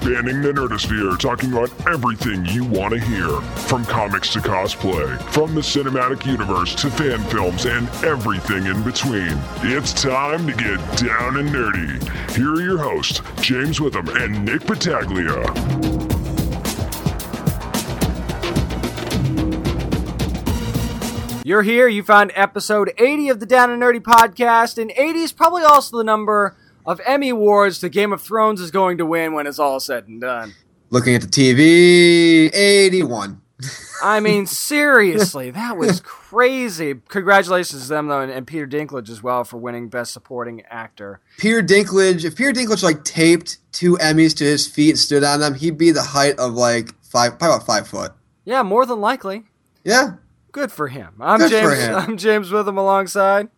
Spanning the Nerdosphere, talking about everything you want to hear. From comics to cosplay, from the cinematic universe to fan films and everything in between. It's time to get down and nerdy. Here are your hosts, James Witham and Nick Battaglia. You're here, you found episode 80 of the Down and Nerdy podcast, and 80 is probably also the number of Emmy Awards the Game of Thrones is going to win when it's all said and done. Looking at the TV, 81. I mean, seriously, that was crazy. Congratulations to them, though, and, and Peter Dinklage as well for winning Best Supporting Actor. Peter Dinklage, if Peter Dinklage like taped two Emmys to his feet and stood on them, he'd be the height of like five, probably about five foot. Yeah, more than likely. Yeah. Good for him. I'm Good for James. him. I'm James Witham alongside.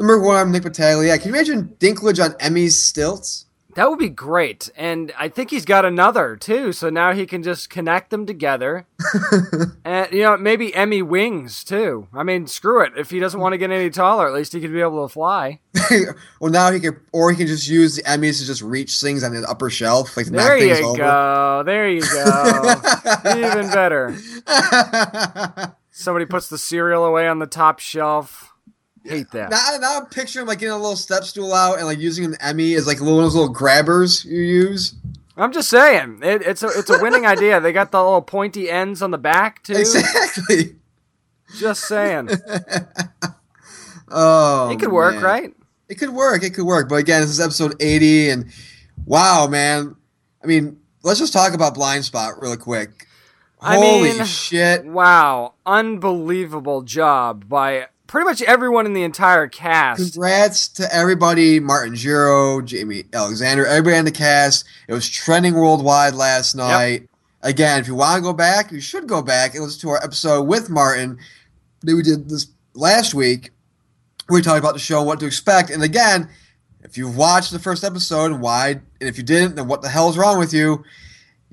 Number one, I'm Nick Battaglia. Can you imagine Dinklage on Emmys stilts? That would be great, and I think he's got another too. So now he can just connect them together, and you know maybe Emmy wings too. I mean, screw it. If he doesn't want to get any taller, at least he could be able to fly. well, now he could, or he can just use the Emmys to just reach things on the upper shelf, like There you over. go. There you go. Even better. Somebody puts the cereal away on the top shelf. Hate that. Now, now I'm picturing like getting a little step stool out and like using an Emmy as like one of those little grabbers you use. I'm just saying, it, it's a it's a winning idea. They got the little pointy ends on the back too. Exactly. Just saying, Oh, it could work, man. right? It could work. It could work. But again, this is episode 80, and wow, man. I mean, let's just talk about Blindspot really quick. I Holy mean- shit! Wow, unbelievable job by pretty much everyone in the entire cast. Congrats to everybody, Martin Gero, Jaimie Alexander, everybody on the cast. It was trending worldwide last night. Again, if you want to go back, you should go back and listen to our episode with Martin that we did this last week. We talked about the show, what to expect, and again, if you've watched the first episode and why, and if you didn't, then what the hell's wrong with you?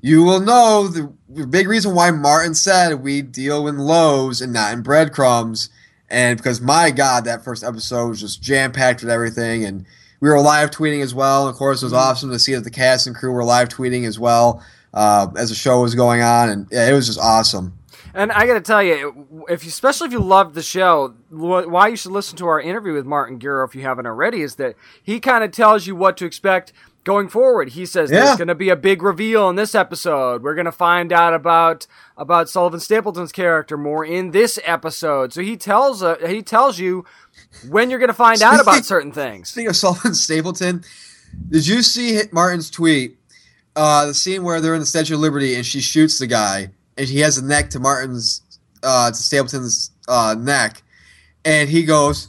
You will know the, the big reason why Martin said we deal in loaves and not in breadcrumbs. And because my God, that first episode was just jam packed with everything, and we were live tweeting as well. Of course, it was awesome to see that the cast and crew were live tweeting as well uh, as the show was going on, and yeah, it was just awesome. And I got to tell you, if you, especially if you loved the show, why you should listen to our interview with Martin Gero if you haven't already is that he kind of tells you what to expect going forward. He says Yeah. there's going to be a big reveal in this episode. We're going to find out about about Sullivan Stapleton's character more in this episode. So he tells uh, he tells you when you're going to find out about certain things. Speaking of Sullivan Stapleton, did you see Martin's tweet? Uh, the scene where they're in the Statue of Liberty and she shoots the guy, and he has a neck to Martin's, uh, to Stapleton's uh, neck, and he goes,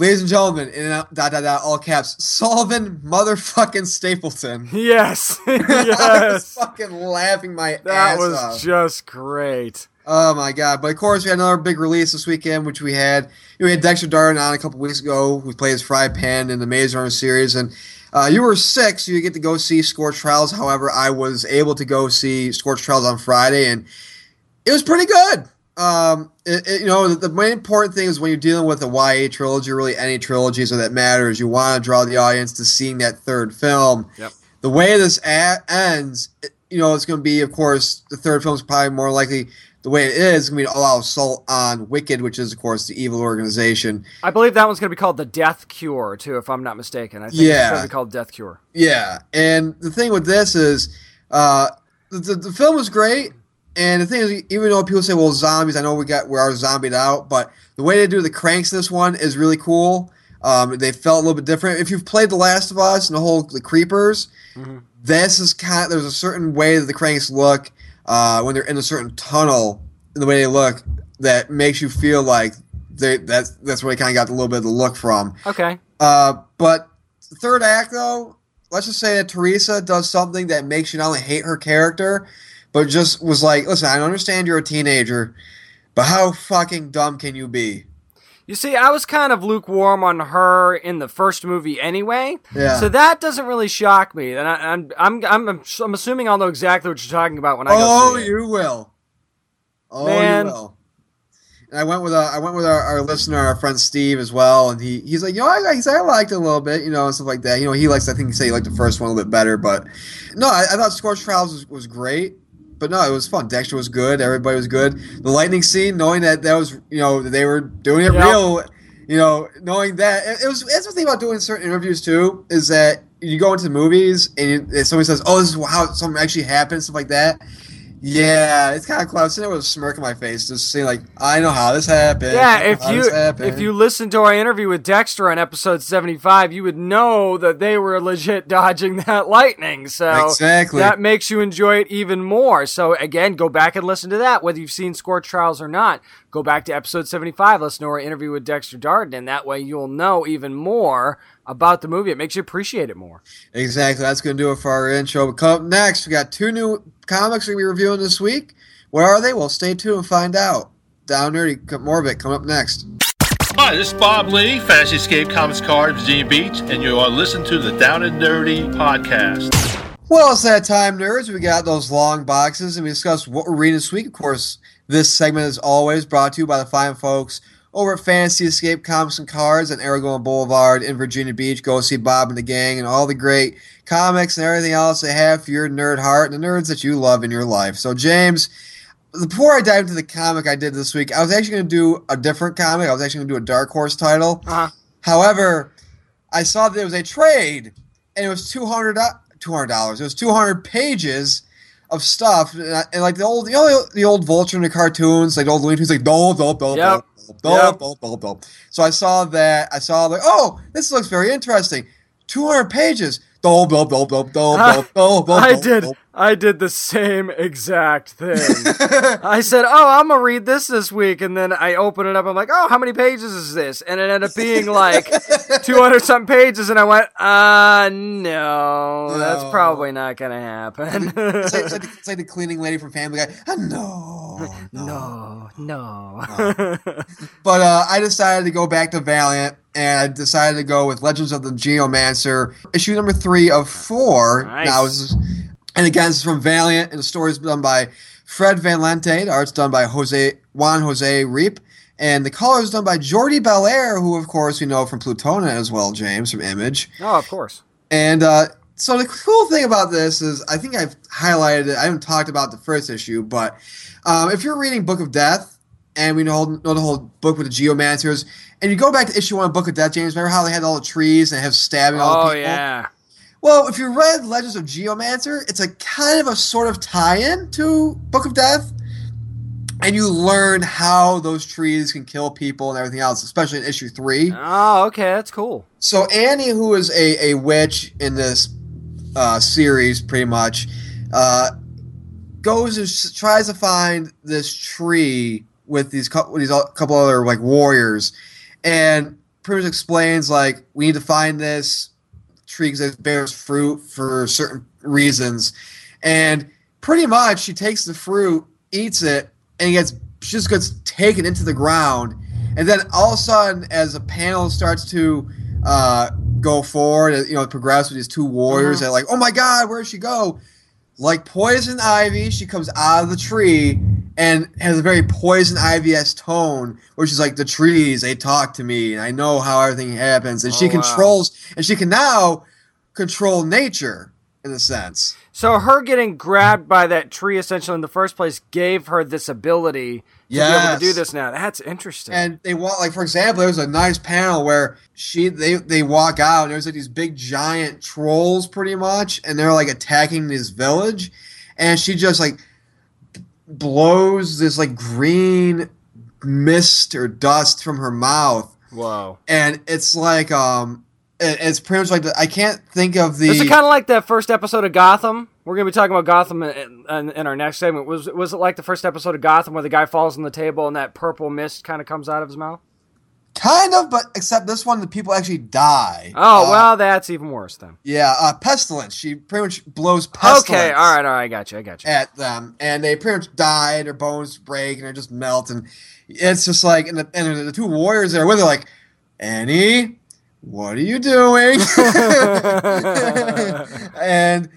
"Ladies and gentlemen," in dot dot dot all caps, Sullivan motherfucking Stapleton. Yes, I was yes, fucking laughing my ass. that ass was off. just great. Oh my god! But of course, we had another big release this weekend, which we had. You know, we had Dexter Darden on a couple weeks ago. We played his Frypan in the Maze Runner series, and uh, you were sick, so you get to go see Scorch Trials. However, I was able to go see Scorch Trials on Friday, and it was pretty good. Um, it, it- you know, the, the main important thing is when you're dealing with a YA trilogy, really any trilogy, so that matters. You want to draw the audience to seeing that third film. Yep. The way this a- ends, it- you know, it's going to be, of course, the third film is probably more likely the way it is going to be all out assault on Wicked, which is, of course, the evil organization. I believe that one's going to be called the Death Cure too, if I'm not mistaken. I think it's Yeah. going to be called Death Cure. Yeah, and the thing with this is, uh, the, the, the film was great, and the thing is, even though people say, "Well, zombies," I know we got we are zombied out, but the way they do the cranks in this one is really cool. Um, they felt a little bit different. If you've played The Last of Us and the whole the creepers, Mhm. this is kind. there's a certain way that the cranks look uh, when they're in a certain tunnel, the way they look that makes you feel like they that's that's where they kind of got a little bit of the look from. Okay. Uh, but third act, though, let's just say that Teresa does something that makes you not only hate her character, but just was like, listen, I understand you're a teenager, but how fucking dumb can you be? You see, I was kind of lukewarm on her in the first movie anyway, Yeah. so that doesn't really shock me. And I, I'm, I'm, I'm, I'm assuming I'll know exactly what you're talking about when I go oh, you will. Oh, Man. you will. And I went with a, I went with our, our listener, our friend Steve as well, and he he's like, you know, I, he's I liked it a little bit, you know, and stuff like that. You know, he likes, I think he said he liked the first one a little bit better, but no, I, I thought Scorch Trials was, was great. But no, it was fun. Dexter was good. Everybody was good. The lightning scene, knowing that that was, you know, they were doing it Yep. real, you know, knowing that it, it was. That's the thing about doing certain interviews too is that you go into movies and, you, and somebody says, "Oh, this is how something actually happened," stuff like that. Yeah, it's kind of close. Sitting there with a smirk on my face, just saying like, "I know how this happened." Yeah, I if you if you listen to our interview with Dexter on episode seventy five, you would know that they were legit dodging that lightning. So Exactly. that makes you enjoy it even more. So again, go back and listen to that, whether you've seen Scorch Trials or not. Go back to episode seventy five. Listen to our interview with Dexter Darden, and that way you'll know even more about the movie. It makes you appreciate it more. Exactly. That's going to do it for our intro. But come up next, we got two new comics we're going to be reviewing this week. What are they? Well, stay tuned and find out. Down Nerdy, more of it coming up next. Hi, this is Bob Lee, Fantasy Escape Comics Card, Virginia Beach, and you are listening to the Down and Nerdy podcast. Well, it's that time, nerds. We got those long boxes, and we discussed what we're reading this week. Of course, this segment is always brought to you by the fine folks over at Fantasy Escape Comics and Cards on Aragon Boulevard in Virginia Beach. Go see Bob and the gang and all the great comics and everything else they have for your nerd heart and the nerds that you love in your life. So, James, before I dive into the comic I did this week, I was actually going to do a different comic. I was actually going to do a Dark Horse title. Uh-huh. However, I saw that there was a trade, and it was two hundred dollars. It was two hundred pages of stuff, and, I- and like the old, you know, the old Vulture in the cartoons, like the old Looney Tunes, like dope, dope, dope, Yep. Yep. So I saw that. I saw like, oh, this looks very interesting. Two hundred pages. I did. I did the same exact thing. I said, "Oh, I'm gonna read this this week," and then I open it up. I'm like, "Oh, how many pages is this?" And it ended up being like 200 something pages, and I went, "Uh, no, that's probably not gonna happen." It's like, it's, like the, it's like the cleaning lady from Family Guy. Ah, no, no, no. But uh, I decided to go back to Valiant, and I decided to go with Legends of the Geomancer, issue number three of four. Nice. Now, is, and again, this is from Valiant, and the story is done by Fred Van Lente. The art's done by Jose Juan Jose Reap, and the color is done by Jordie Bellaire, who, of course, we know from Plutona as well, James from Image. oh, of course. And uh, so the cool thing about this is, I think I've highlighted it. I haven't talked about the first issue, but um, if you're reading Book of Death, and we know, know the whole book with the geomancers, and you go back to issue one of Book of Death, James, remember how they had all the trees and have stabbing all the Oh yeah. Well, if you read Legends of Geomancer, it's a kind of a sort of tie-in to Book of Death, and you learn how those trees can kill people and everything else, especially in issue three. Oh, okay, that's cool. So Annie, who is a, a witch in this uh, series, pretty much, uh, goes and tries to find this tree with these couple, these couple other like warriors, and pretty much explains like we need to find this tree because it bears fruit for certain reasons, and pretty much she takes the fruit, eats it, and gets she just gets taken into the ground, and then all of a sudden, as the panel starts to uh, go forward, you know, progress with these two warriors, they're like, "Oh my God, where'd she go?" Like poison ivy, she comes out of the tree and has a very poison ivy s tone, where she's like, "The trees, they talk to me, and I know how everything happens." And oh, she Oh, wow. controls, and she can now control nature in a sense. So her getting grabbed by that tree essentially in the first place gave her this ability to be able to do this now. That's interesting. And they walk like for example, there's a nice panel where she they they walk out and there's like these big giant trolls pretty much, and they're like attacking this village, and she just like blows this like green mist or dust from her mouth, Whoa. and it's like um, it, it's pretty much like the, I can't think of the. Is it kind of like that first episode of Gotham? We're gonna be talking about Gotham in, in, in our next segment. Was was it like the first episode of Gotham where the guy falls on the table and that purple mist kind of comes out of his mouth? Kind of, but except this one, the people actually die. Oh Uh, well, that's even worse then. yeah, uh, pestilence. She pretty much blows pestilence. Okay, all right, all right, I got you, I got you. at them, and they pretty much die. Their bones break, and they just melt. And it's just like, and the, and the two warriors that are with her, like, Annie, what are you doing? and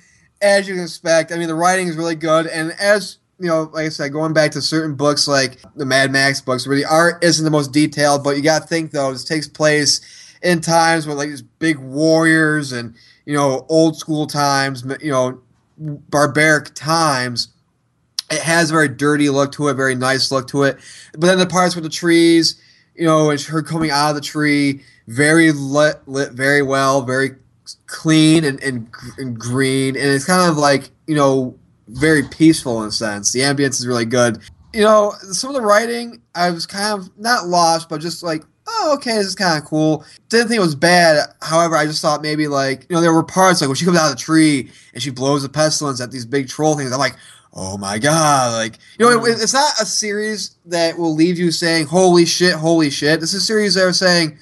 as you can expect, I mean, the writing is really good. And as you know, like I said, going back to certain books like the Mad Max books, where the art isn't the most detailed, but you got to think though, this takes place in times where like these big warriors and you know old school times, you know, barbaric times. It has a very dirty look to it, very nice look to it. But then the parts with the trees, you know, and her coming out of the tree, very lit, lit very well, very clean and, and, and green, and it's kind of like you know very peaceful in a sense. The ambience is really good. You know, some of the writing, I was kind of not lost, but just like, oh, okay, this is kind of cool. Didn't think it was bad. However, I just thought maybe like, you know, there were parts like when she comes out of the tree and she blows the pestilence at these big troll things. I'm like, oh my god, like you know, it, it's not a series that will leave you saying, holy shit, holy shit. This is a series that are saying,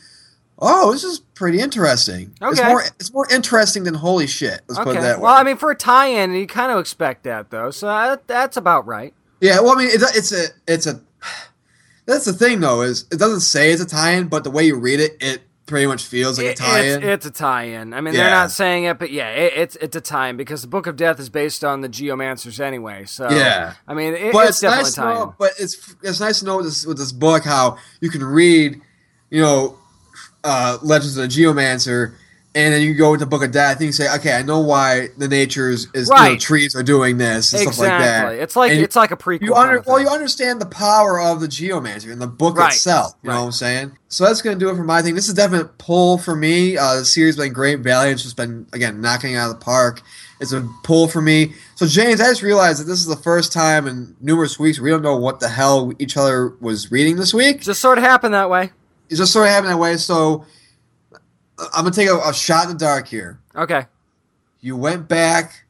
oh, this is pretty interesting. Okay. It's more it's more interesting than holy shit. Let's put it Okay. that way. Well, I mean, for a tie-in, you kind of expect that though, so that, that's about right. Yeah, well, I mean, it's a, it's a, it's a. That's the thing, though, is it doesn't say it's a tie-in, but the way you read it, it pretty much feels like a tie-in. It's, it's a tie-in. I mean, they're not saying it, but yeah, it, it's it's a tie-in because the Book of Death is based on the Geomancers anyway. So Yeah. I mean, it, but it's, it's, definitely nice to know. But it's it's nice to know with this with this book how you can read, you know, uh, Legends of the Geomancer, and then you go into Book of Death and you say, okay, I know why the natures is you know, trees are doing this and exactly. stuff like that. It's like And it's like a prequel. You kind of well, you understand the power of the Geomancer in the book Right. itself. You Right. know what I'm saying? So that's going to do it for my thing. This is a definite pull for me. Uh, the series has been great. Valiant's just been again knocking it out of the park. It's a pull for me. So James, I just realized that this is the first time in numerous weeks we don't know what the hell each other was reading this week. just sort of happened that way. It just sort of happened that way. So uh, I'm gonna take a, a shot in the dark here. Okay. You went back,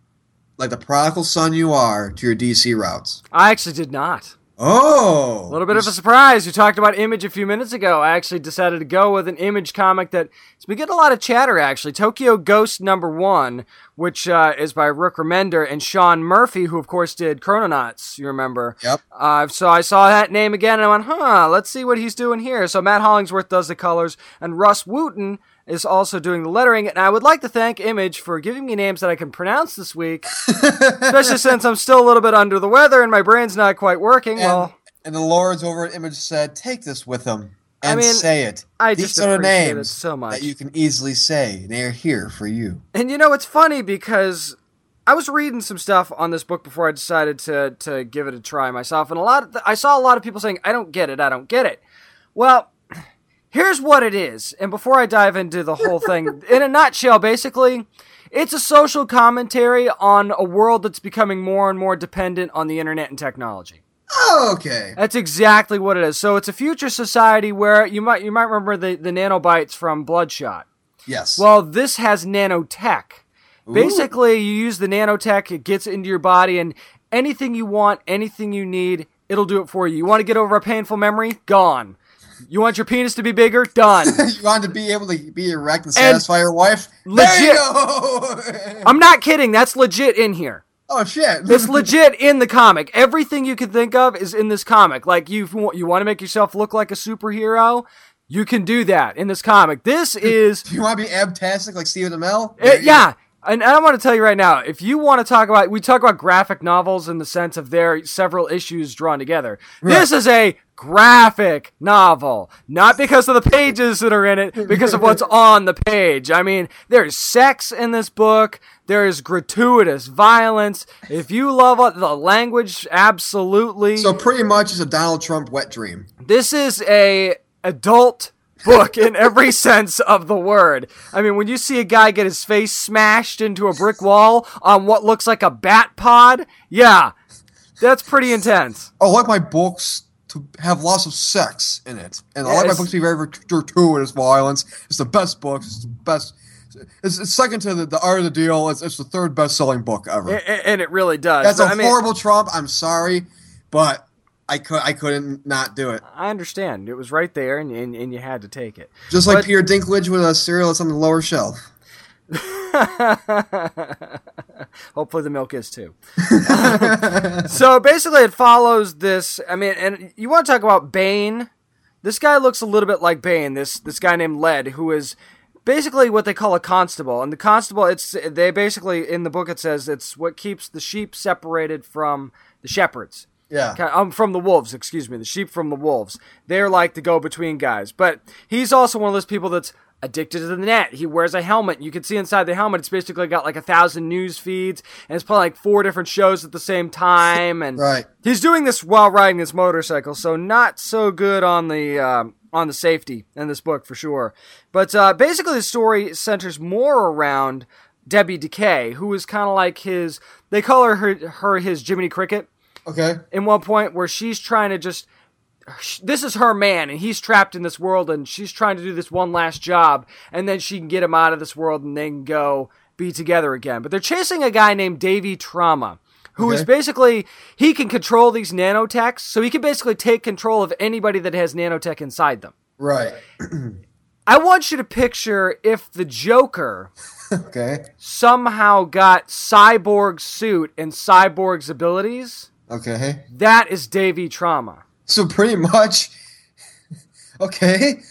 like the prodigal son you are, to your DC routes. I actually did not. Oh, A little bit of a surprise. You talked about Image a few minutes ago. I actually decided to go with an Image comic that has been getting a lot of chatter, actually. Tokyo Ghost number one, which uh, is by Rick Remender and Sean Murphy, who, of course, did Chrononauts, you remember. Yep. Uh, so I saw that name again and I went, huh, let's see what he's doing here. So Matt Hollingsworth does the colors, and Rus Wooton is also doing the lettering. And I would like to thank Image for giving me names that I can pronounce this week, especially since I'm still a little bit under the weather and my brain's not quite working. And, well, and the lords over at Image said, "Take this with them and I mean, say it. I These just are appreciate it names so much. that you can easily say. They are here for you." And you know, it's funny because I was reading some stuff on this book before I decided to to give it a try myself, and a lot of I saw a lot of people saying, "I don't get it, I don't get it." Well, here's what it is, and before I dive into the whole thing, in a nutshell, basically. It's a social commentary on a world that's becoming more and more dependent on the internet and technology. Oh, okay. That's exactly what it is. So it's a future society where you might you might remember the, the nanobites from Bloodshot. Yes. Well, this has nanotech. Basically, you use the nanotech, it gets into your body, and anything you want, anything you need, it'll do it for you. You want to get over a painful memory? Gone. You want your penis to be bigger? Done. you want to be able to be erect and satisfy your wife? Legit- you go. I'm not kidding. That's legit in here. oh shit. It's legit in the comic. Everything you can think of is in this comic. Like you, you want to make yourself look like a superhero, you can do that in this comic. This is Do you want to be abtastic like Stephen Amell? Uh, yeah. And I want to tell you right now, if you want to talk about, we talk about graphic novels in the sense of their several issues drawn together. This is a graphic novel, not because of the pages that are in it, because of what's on the page. I mean, there's sex in this book. There's gratuitous violence. If you love the language, absolutely. So pretty much it's a Donald Trump wet dream. This is a adult book in every sense of the word. I mean, when you see a guy get his face smashed into a brick wall on what looks like a bat pod, yeah, that's pretty intense. Oh, I like my books to have lots of sex in it, and I like my books to be very gratuitous violence. It's the best books. It's the best. It's, it's second to the, the Art of the Deal. It's, it's the third best-selling book ever. A- a- And it really does. That's a But, I mean, horrible Trump. I'm sorry, but I could I couldn't not do it. I understand. It was right there, and, and, and you had to take it. Just like But- Peter Dinklage with a cereal that's on the lower shelf. Hopefully the milk is too. so basically, it follows this. I mean, and you want to talk about Bane? This guy looks a little bit like Bane. This this guy named Led, who is basically what they call a constable, and the constable it's they basically in the book it says it's what keeps the sheep separated from the shepherds. Yeah. Um, from the wolves, excuse me, the sheep from the wolves. They're like the go between guys. But he's also one of those people that's addicted to the net. He wears a helmet. You can see inside the helmet, it's basically got like a thousand news feeds, and it's playing like four different shows at the same time. And Right. he's doing this while riding his motorcycle, so not so good on the um, on the safety in this book for sure. But uh, basically, the story centers more around Debbie Decay, who is kind of like his. They call her, her her his Jiminy Cricket Okay. in one point where she's trying to just this is her man and he's trapped in this world and she's trying to do this one last job and then she can get him out of this world and they can go be together again but they're chasing a guy named davey trauma who is Okay. basically he can control these nanotechs so he can basically take control of anybody that has nanotech inside them Right. i want you to picture if the joker Okay. somehow got cyborg's suit and cyborg's abilities Okay. that is davey trauma So pretty much. Okay.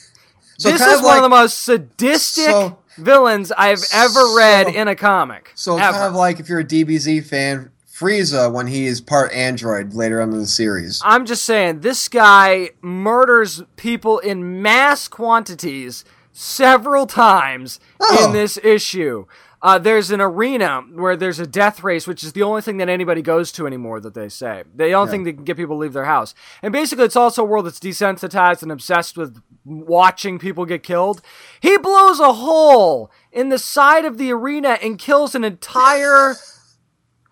So this is of one like, of the most sadistic So- villains I've ever read So- in a comic. So ever. kind of like if you're a DBZ fan, Frieza when he is part android later on in the series. I'm just saying, this guy murders people in mass quantities several times Oh. in this issue. Uh, there's an arena where there's a death race, which is the only thing that anybody goes to anymore. That they say the only thing that can get people to leave their house, and basically it's also a world that's desensitized and obsessed with watching people get killed. He blows a hole in the side of the arena and kills an entire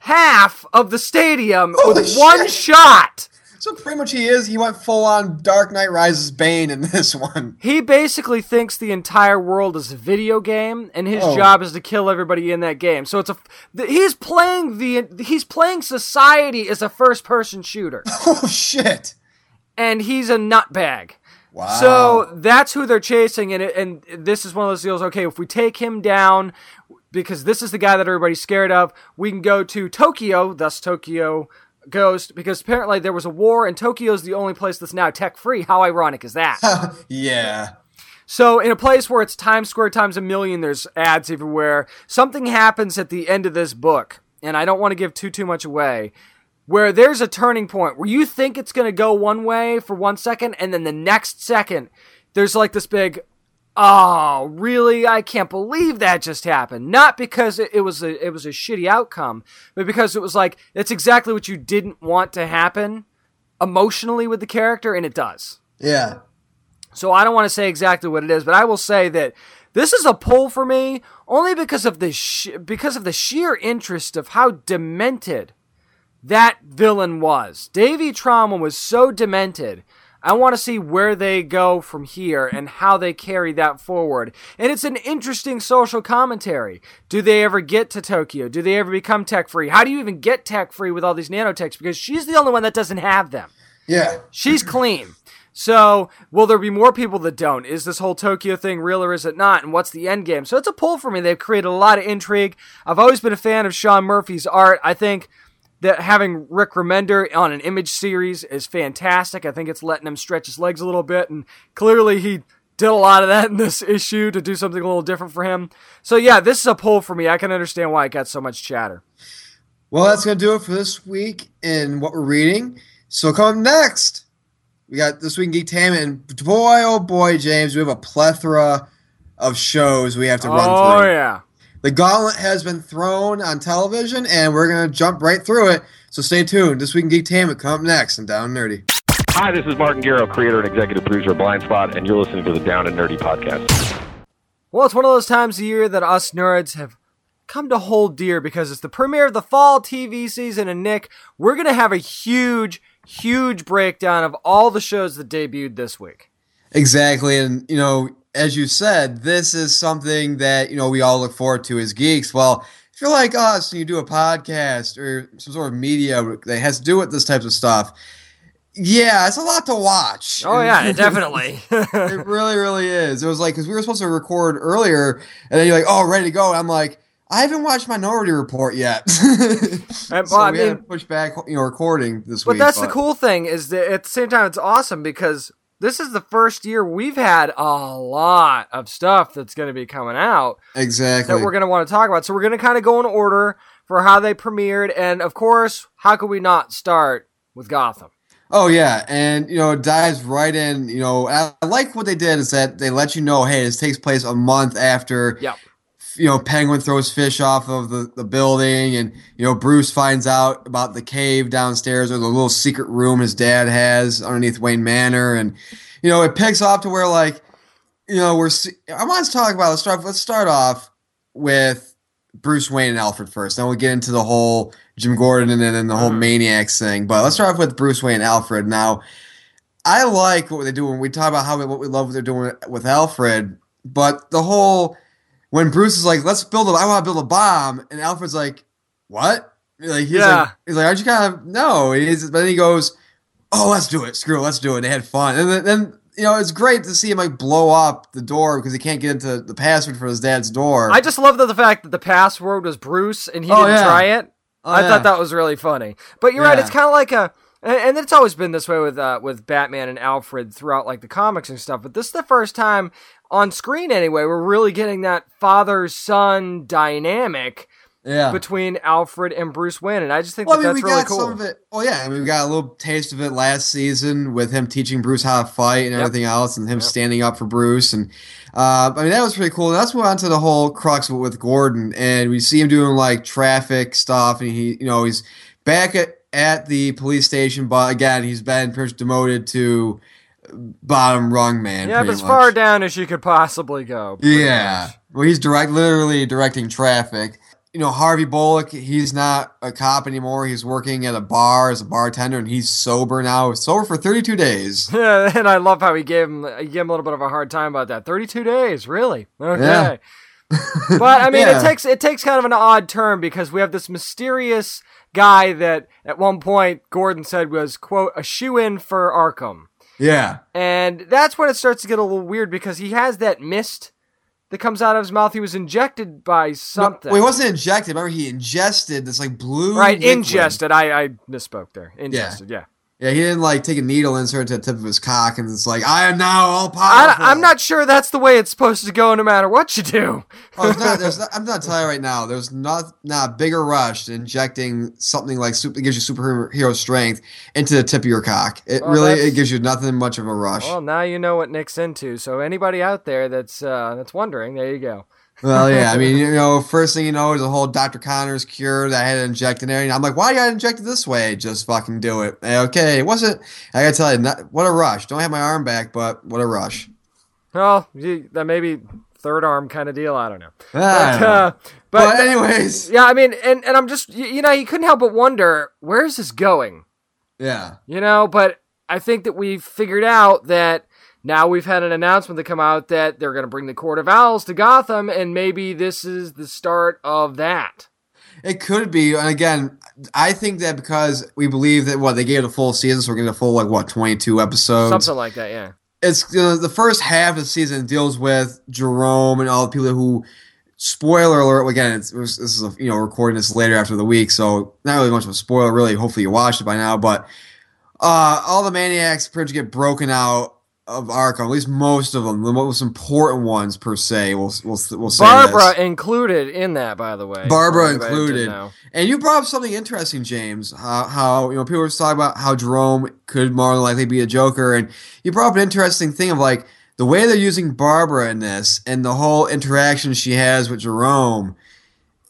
half of the stadium Holy with one shot. So pretty much he is. He went full on Dark Knight Rises Bane in this one. He basically thinks the entire world is a video game, and his Oh. job is to kill everybody in that game. So it's a he's playing the he's playing society as a first person shooter, Oh shit! and he's a nutbag. Wow. So that's who they're chasing, and it, and this is one of those deals. Okay, if we take him down, because this is the guy that everybody's scared of, we can go to Tokyo. Thus, Tokyo Ghost, because apparently there was a war, and Tokyo's the only place that's now tech free. How ironic is that? yeah. So, in a place where it's Times Square times a million, there's ads everywhere. Something happens at the end of this book, and I don't want to give too too much away. Where there's a turning point where you think it's going to go one way for one second, and then the next second, there's like this big, oh, really? I can't believe that just happened. Not because it, it was a it was a shitty outcome, but because it was like it's exactly what you didn't want to happen emotionally with the character, and it does. Yeah. So I don't want to say exactly what it is, but I will say that this is a pull for me only because of the sh- because of the sheer interest of how demented that villain was. Davey Trauma was so demented. I want to see where they go from here and how they carry that forward. And it's an interesting social commentary. Do they ever get to Tokyo? Do they ever become tech free? How do you even get tech free with all these nanotechs? Because she's the only one that doesn't have them. Yeah. She's clean. So, will there be more people that don't? Is this whole Tokyo thing real or is it not? And what's the end game? So, it's a pull for me. They've created a lot of intrigue. I've always been a fan of Sean Murphy's art. I think that having Rick Remender on an image series is fantastic. I think it's letting him stretch his legs a little bit, and clearly he did a lot of that in this issue to do something a little different for him. So, yeah, this is a pull for me. I can understand why it got so much chatter. Well, that's gonna do it for this week in what we're reading. So come next, we got this week in Geektainment, and boy, oh boy, James, we have a plethora of shows we have to run Oh, through. Oh yeah. The gauntlet has been thrown on television, and we're gonna jump right through it. So stay tuned. This week in Geektainment, come up next and Down Nerdy. Hi, this is Martin Gero, creator and executive producer of Blindspot, and you're listening to the Down and Nerdy podcast. Well, it's one of those times of year that us nerds have come to hold dear because it's the premiere of the fall TV season, and Nick, we're going to have a huge, huge breakdown of all the shows that debuted this week. Exactly, and you know, as you said, this is something that you know we all look forward to as geeks. Well, if you're like us and you do a podcast or some sort of media that has to do with this type of stuff, yeah, it's a lot to watch. Oh, yeah, definitely. it really, really is. It was like because we were supposed to record earlier, and then you're like, "Oh, ready to go." I'm like, I haven't watched Minority Report yet, so well, I we had to push back, you know, recording this but week. that's the cool thing is that at the same time, it's awesome because this is the first year we've had a lot of stuff that's going to be coming out Exactly. that we're going to want to talk about. So we're going to kind of go in order for how they premiered, and of course, how could we not start with Gotham? Oh yeah, and you know it dives right in. You know, I, I like what they did is that they let you know, hey, this takes place a month after. Yep. You know, Penguin throws fish off of the, the building, and you know Bruce finds out about the cave downstairs or the little secret room his dad has underneath Wayne Manor, and you know it picks off to where like, you know, we're. I want to talk about let's start. Let's start off with Bruce Wayne and Alfred first. Then we'll get into the whole Jim Gordon and then the whole Mhm. Maniacs thing. But let's start off with Bruce Wayne and Alfred. Now, I like what they do when we talk about how we, what we love what they're doing with Alfred. But the whole when Bruce is like, "Let's build a, I want to build a bomb," and Alfred's like, "What?" Like he's Yeah. like, he's like, "Aren't you kind of no?" He's, but then he goes, "Oh, let's do it. Screw it, let's do it." And They had fun, and then, then you know it's great to see him like blow up the door because he can't get into the password for his dad's door. I just love the, the fact that the password was Bruce and he Oh, didn't yeah. try it. Oh, I yeah. thought that was really funny. But you're right; it's kind of like a, and, and it's always been this way with uh, with Batman and Alfred throughout like the comics and stuff. But this is the first time on screen, anyway, we're really getting that father son dynamic yeah. between Alfred and Bruce Wayne, and I just think Well, I that mean, that's we really got cool. some of it. Oh yeah, I mean, we got a little taste of it last season with him teaching Bruce how to fight and Yep. everything else, and him Yep. standing up for Bruce. And uh, I mean, that was pretty cool. Let's move on to the whole crux with, Gordon, and we see him doing like traffic stuff, and he, you know, he's back at at the police station, but again, he's been pretty demoted to bottom rung man. yeah, as much. far down as you could possibly go. Yeah. much. Well, he's direct, literally directing traffic. You know, Harvey Bullock, he's not a cop anymore. He's working at a bar as a bartender, and he's sober now. Sober for 32 days. Yeah, and I love how he gave him he gave him a little bit of a hard time about that. Thirty two days, really? Okay. Yeah. But I mean, Yeah. it takes it takes kind of an odd turn because we have this mysterious guy that at one point Gordon said was quote a shoe in for Arkham, Yeah. and that's when it starts to get a little weird because he has that mist that comes out of his mouth. He was injected by something. Well, he wasn't injected. Remember, he ingested this like blue. right, liquid. ingested. I, I misspoke there. Ingested, yeah. Yeah, he didn't like take a needle insert to the tip of his cock, and it's like, I am now all I, powerful. I'm not sure that's the way it's supposed to go, no matter what you do. Oh, not, there's not, I'm not telling you right now. There's not not a bigger rush to injecting something like super, that gives you superhero strength into the tip of your cock. It Well, really it gives you nothing much of a rush. Well, now you know what Nick's into. So anybody out there that's uh, that's wondering, there you go. Well, yeah, I mean, you know, first thing you know is the whole Dr. Connors cure that I had to inject in there. And I'm like, why do I inject it this way? Just fucking do it. Okay, it wasn't, I gotta tell you, not, what a rush. Don't have my arm back, but what a rush. Well, you, that may be third arm kind of deal. I don't know. I But, uh, but, but anyways, yeah, I mean, and and I'm just you, know, you couldn't help but wonder where's this going. yeah. You know, but I think that we've figured out that now we've had an announcement to come out that they're going to bring the Court of Owls to Gotham, and maybe this is the start of that. It could be, and again, I think that because we believe that what they gave it a full season, so we're getting a full like what twenty two episodes. Something like that, yeah. it's you know, the first half of the season deals with Jerome and all the people who. Spoiler alert! Again, it's, it this is a, you know recording this later after the week, so not really much of a spoiler. Really, hopefully you watched it by now. But uh, all the maniacs pretty much get broken out of Arkham. At least most of them, the most important ones per se. We'll we'll, we'll say Barbara this. included in that, by the way. Barbara For anybody that didn't included. And you brought up something interesting, James. How, how you know people were talking about how Jerome could more than likely be a Joker, and you brought up an interesting thing of like the way they're using Barbara in this, and the whole interaction she has with Jerome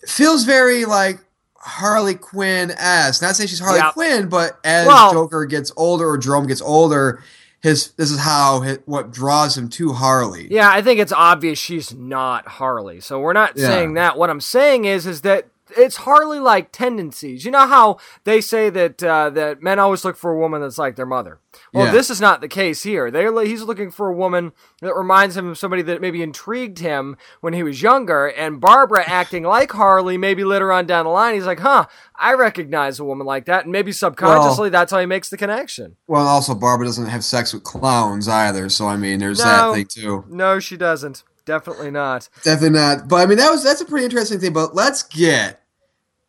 feels very like Harley Quinn esque. Not saying she's Harley Yeah. Quinn, but as Well- Joker gets older or Jerome gets older, his this is how hi what draws him to Harley. Yeah, I think it's obvious she's not Harley. So we're not Yeah. saying that. What I'm saying is, is that it's Harley like tendencies. You know how they say that uh, that men always look for a woman that's like their mother. Well, Yeah. this is not the case here. They he's looking for a woman that reminds him of somebody that maybe intrigued him when he was younger. And Barbara acting like Harley, maybe later on down the line, he's like, "Huh, I recognize a woman like that," and maybe subconsciously that's how he makes the connection. Well, also Barbara doesn't have sex with clowns either, so I mean, there's No. that thing too. No, she doesn't. Definitely not. Definitely not. But I mean, that was that's a pretty interesting thing. But let's get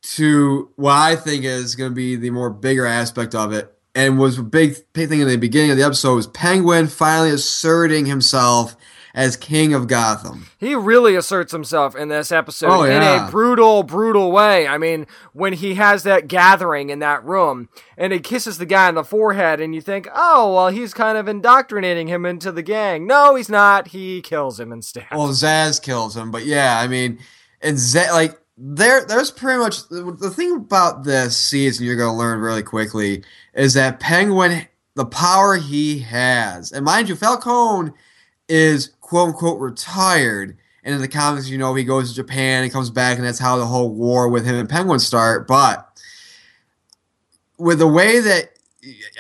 to what I think is going to be the more bigger aspect of it, and was a big big thing in the beginning of the episode was Penguin finally asserting himself as king of Gotham. He really asserts himself in this episode Oh, in a brutal, brutal way. I mean, when he has that gathering in that room and he kisses the guy on the forehead, and you think, oh, well, he's kind of indoctrinating him into the gang. No, he's not. He kills him instead. Well, Zsasz kills him, but yeah, I mean, and Zsasz, like there, there's pretty much the, the thing about this season you're going to learn really quickly is that Penguin, the power he has, and mind you, Falcone is quote unquote retired. And in the comics, you know, he goes to Japan and comes back, and that's how the whole war with him and Penguin start. But with the way that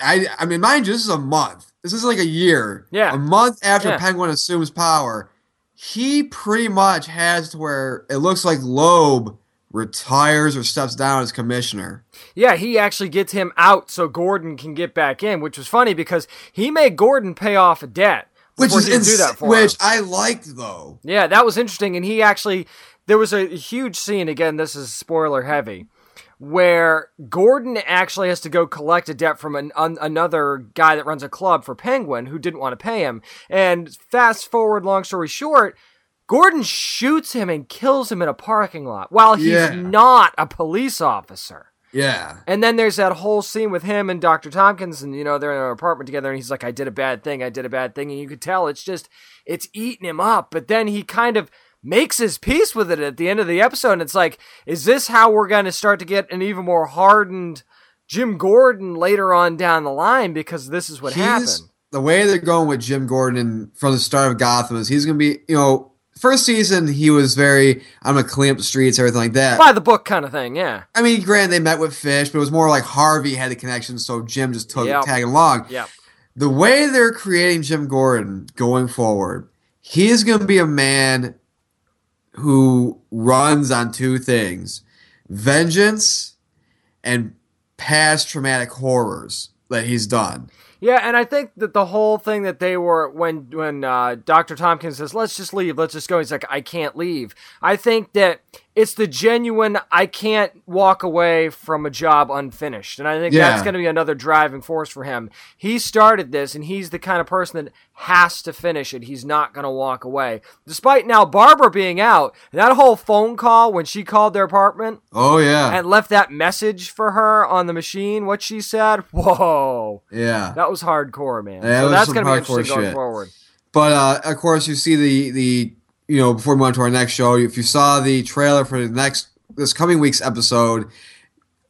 I, I mean, mind you, this is a month. This is like a year. Yeah. A month after Yeah. Penguin assumes power, he pretty much has to where it looks like Loeb retires or steps down as commissioner. Yeah, he actually gets him out so Gordon can get back in, which was funny because he made Gordon pay off a debt. Which is ins- which him. I liked though. Yeah, that was interesting. And he actually, there was a huge scene, again, this is spoiler heavy, where Gordon actually has to go collect a debt from an, an, another guy that runs a club for Penguin who didn't want to pay him. And fast forward, long story short, Gordon shoots him and kills him in a parking lot while he's Yeah. not a police officer. Yeah. And then there's that whole scene with him and Dr. Thompkins, and you know, they're in an apartment together, and he's like, I did a bad thing, I did a bad thing. And you could tell it's just, it's eating him up. But then he kind of makes his peace with it at the end of the episode. And it's like, is this how we're going to start to get an even more hardened Jim Gordon later on down the line? Because this is what He's- happened. The way they're going with Jim Gordon from the start of Gotham is he's going to be, you know, first season he was very, I'm going to clean up the streets, everything like that. By the book kind of thing, yeah. I mean, granted, they met with Fish, but it was more like Harvey had the connection, so Jim just took Yep. tagging along. Yeah. The way they're creating Jim Gordon going forward, he is going to be a man who runs on two things vengeance and past traumatic horrors that he's done. Yeah, and I think that the whole thing that they were when when uh, Doctor Thompkins says, "Let's just leave, let's just go," he's like, "I can't leave." I think that it's the genuine I can't walk away from a job unfinished, and I think that's going to be another driving force for him. He started this, and he's the kind of person that has to finish it. He's not going to walk away, despite now Barbara being out. That whole phone call when she called their apartment Oh, yeah. and left that message for her on the machine, what she said, whoa. yeah. That was hardcore, man. Yeah, so that's going to be hardcore interesting going shit. forward. But uh, of course, you see the the you know before we move on to our next show, if you saw the trailer for the next this coming week's episode,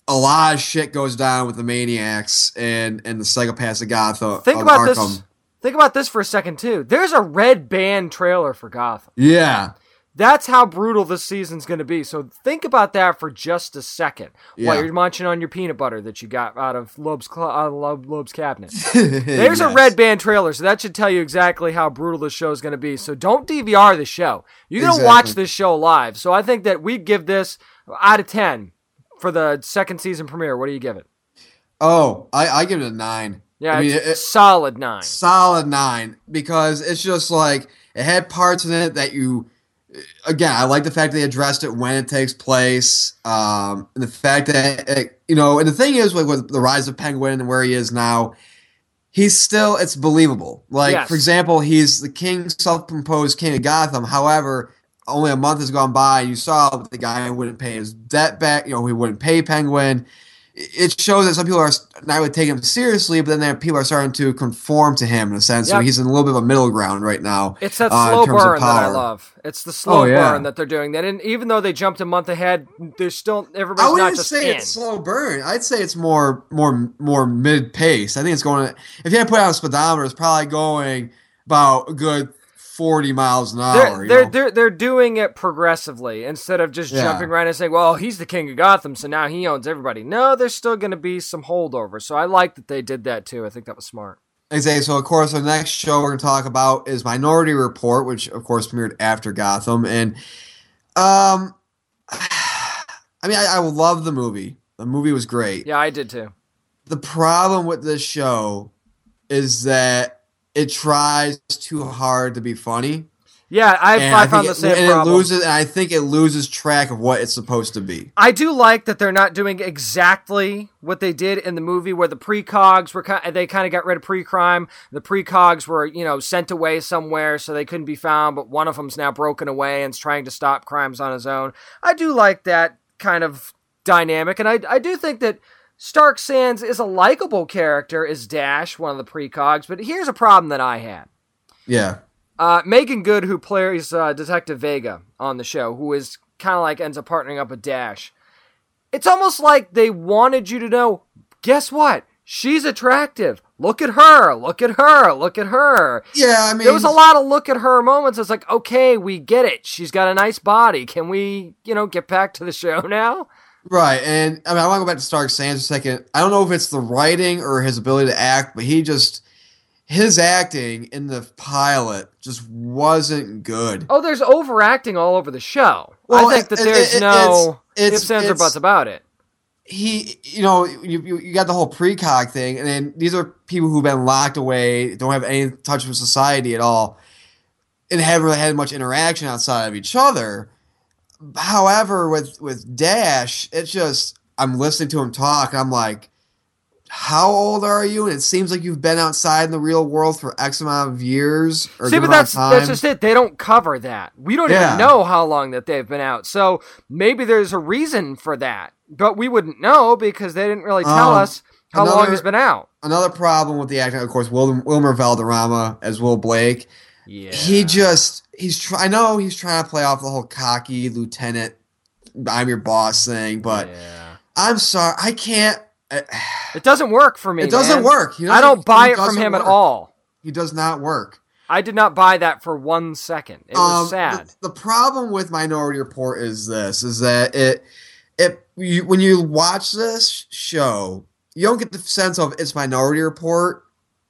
a lot of shit goes down with the maniacs and and the psychopaths of Gotham. Uh, Think of about Arkham. this. Think about this for a second too. There's a red band trailer for Gotham. Yeah, That's how brutal this season's going to be. So think about that for just a second while you're munching on your peanut butter that you got out of Loeb's cl- out of Loeb's cabinet. There's a red band trailer, so that should tell you exactly how brutal this show is going to be. So don't DVR the show. You're going to watch this show live. So I think that we'd give this out of 10 for the second season premiere. What do you give it? Oh, I, I give it a nine. Yeah, I mean, it's it- solid 9. solid nine because it's just like it had parts in it that you again i like the fact they addressed it when it takes place um and the fact that it, you know and the thing is like with the rise of penguin and where he is now he's still it's believable. Like Yes. for example he's the king self-imposed king of gotham. However only a month has gone by and you saw the guy wouldn't pay his debt back you know he wouldn't pay penguin it shows that some people are not really taking him seriously, but then there, people are starting to conform to him in a sense. So he's in a little bit of a middle ground right now. It's that uh, slow burn that I love. It's the slow Oh, yeah. burn that they're doing. That and even though they jumped a month ahead, there's still I everybody's not wouldn't just say in. it's slow burn. I'd say it's more more more mid pace. I think it's going. If you had to put on a speedometer, it's probably going about a good forty miles an hour. They're, you they're, they're, they're doing it progressively instead of just Yeah. jumping right and saying, well, he's the king of Gotham, so now he owns everybody. No, there's still going to be some holdover. So I like that they did that too. I think that was smart. Exactly. So, of course, the next show we're going to talk about is Minority Report, which, of course, premiered after Gotham. And, um, I mean, I, I love the movie. The movie was great. Yeah, I did too. The problem with this show is that it tries too hard to be funny. Yeah, I, I, think found it, the same and problem. it loses. And I think it loses track of what it's supposed to be. I do like that they're not doing exactly what they did in the movie, where the precogs were kind. They kind of got rid of pre-crime. The precogs were, you know, sent away somewhere so they couldn't be found. But one of them's now broken away and's trying to stop crimes on his own. I do like that kind of dynamic, and I I do think that Stark Sands is a likable character as Dash, one of the precogs. But here's a problem that I had. Yeah. Uh, Meagan Good, who plays uh, Detective Vega on the show, who is kind of like ends up partnering up with Dash. It's almost like they wanted you to know. Guess what? She's attractive. Look at her. Look at her. Look at her. Yeah. I mean, There was a lot of look at her moments. It's like, okay, we get it. She's got a nice body. Can we, you know, get back to the show now? Right, and I mean, I want to go back to Stark Sands a second. I don't know if it's the writing or his ability to act, but he just his acting in the pilot just wasn't good. Oh, there's overacting all over the show. Well, I think that it- there's it- no it's- ifs, ands, or buts about it. He, you know, you, you you got the whole precog thing, and then these are people who've been locked away, don't have any touch with society at all, and haven't really had much interaction outside of each other. However, with with Dash, it's just I'm listening to him talk, and I'm like, how old are you? And it seems like you've been outside in the real world for X amount of years or See, but that's that's just it. They don't cover that. We don't Yeah. even know how long that they've been out. So maybe there's a reason for that, but we wouldn't know because they didn't really tell Um, us how long another- he's been out. Another problem with the acting, of course, Wil- Wilmer Valderrama as Will Blake. Yeah, He just he's try. I know he's trying to play off the whole cocky lieutenant, I'm your boss thing, but yeah. I'm sorry, I can't. uh, It doesn't work for me. It doesn't man. work. He I doesn't- don't buy it from doesn't him at all. He does not work. I did not buy that for one second. It was Um, sad. The, the problem with Minority Report is this: is that it, it you, when you watch this show, you don't get the sense of it's Minority Report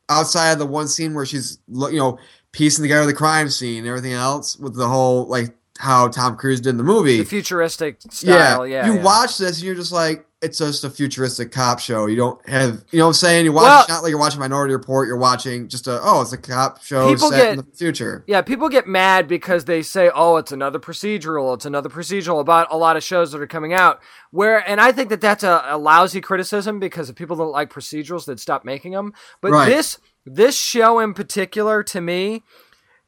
outside of the one scene where she's you know piecing together the guy of the crime scene and everything else with the whole like how Tom Cruise did in the movie. the futuristic style. Yeah, you yeah. watch this and you're just like, it's just a futuristic cop show. You don't have, you know what I'm saying? You watch, Well- it's not like you're watching Minority Report. You're watching just a, oh, it's a cop show set in the future. Yeah, people get mad because they say, "Oh, it's another procedural. It's another procedural." About a lot of shows that are coming out. Where, and I think that that's a, a lousy criticism because if people don't like procedurals, they'd stop making them. But Right. this this show in particular, to me,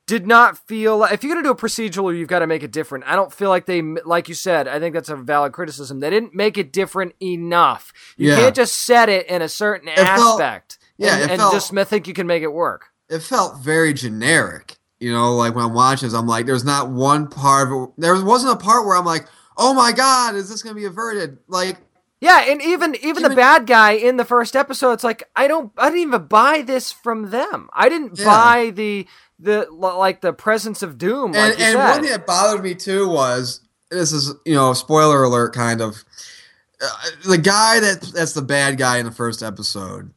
did not feel like if you're gonna do a procedural, you've got to make it different. I don't feel like they, like you said, I think that's a valid criticism. They didn't make it different enough. You Yeah. can't just set it in a certain felt- aspect. yeah, and, and felt- just think you can make it work. It felt very generic. You know, like when I'm watching this, I'm like, there's not one part of it. There wasn't a part where I'm like, oh my God, is this going to be averted? Like, Yeah, and even even the bad guy in the first episode, it's like I don't I didn't even buy this from them. I didn't Yeah. buy the the like the presence of doom. Like and, you and said. one thing that bothered me too was this is you know spoiler alert kind of uh, the guy that that's the bad guy in the first episode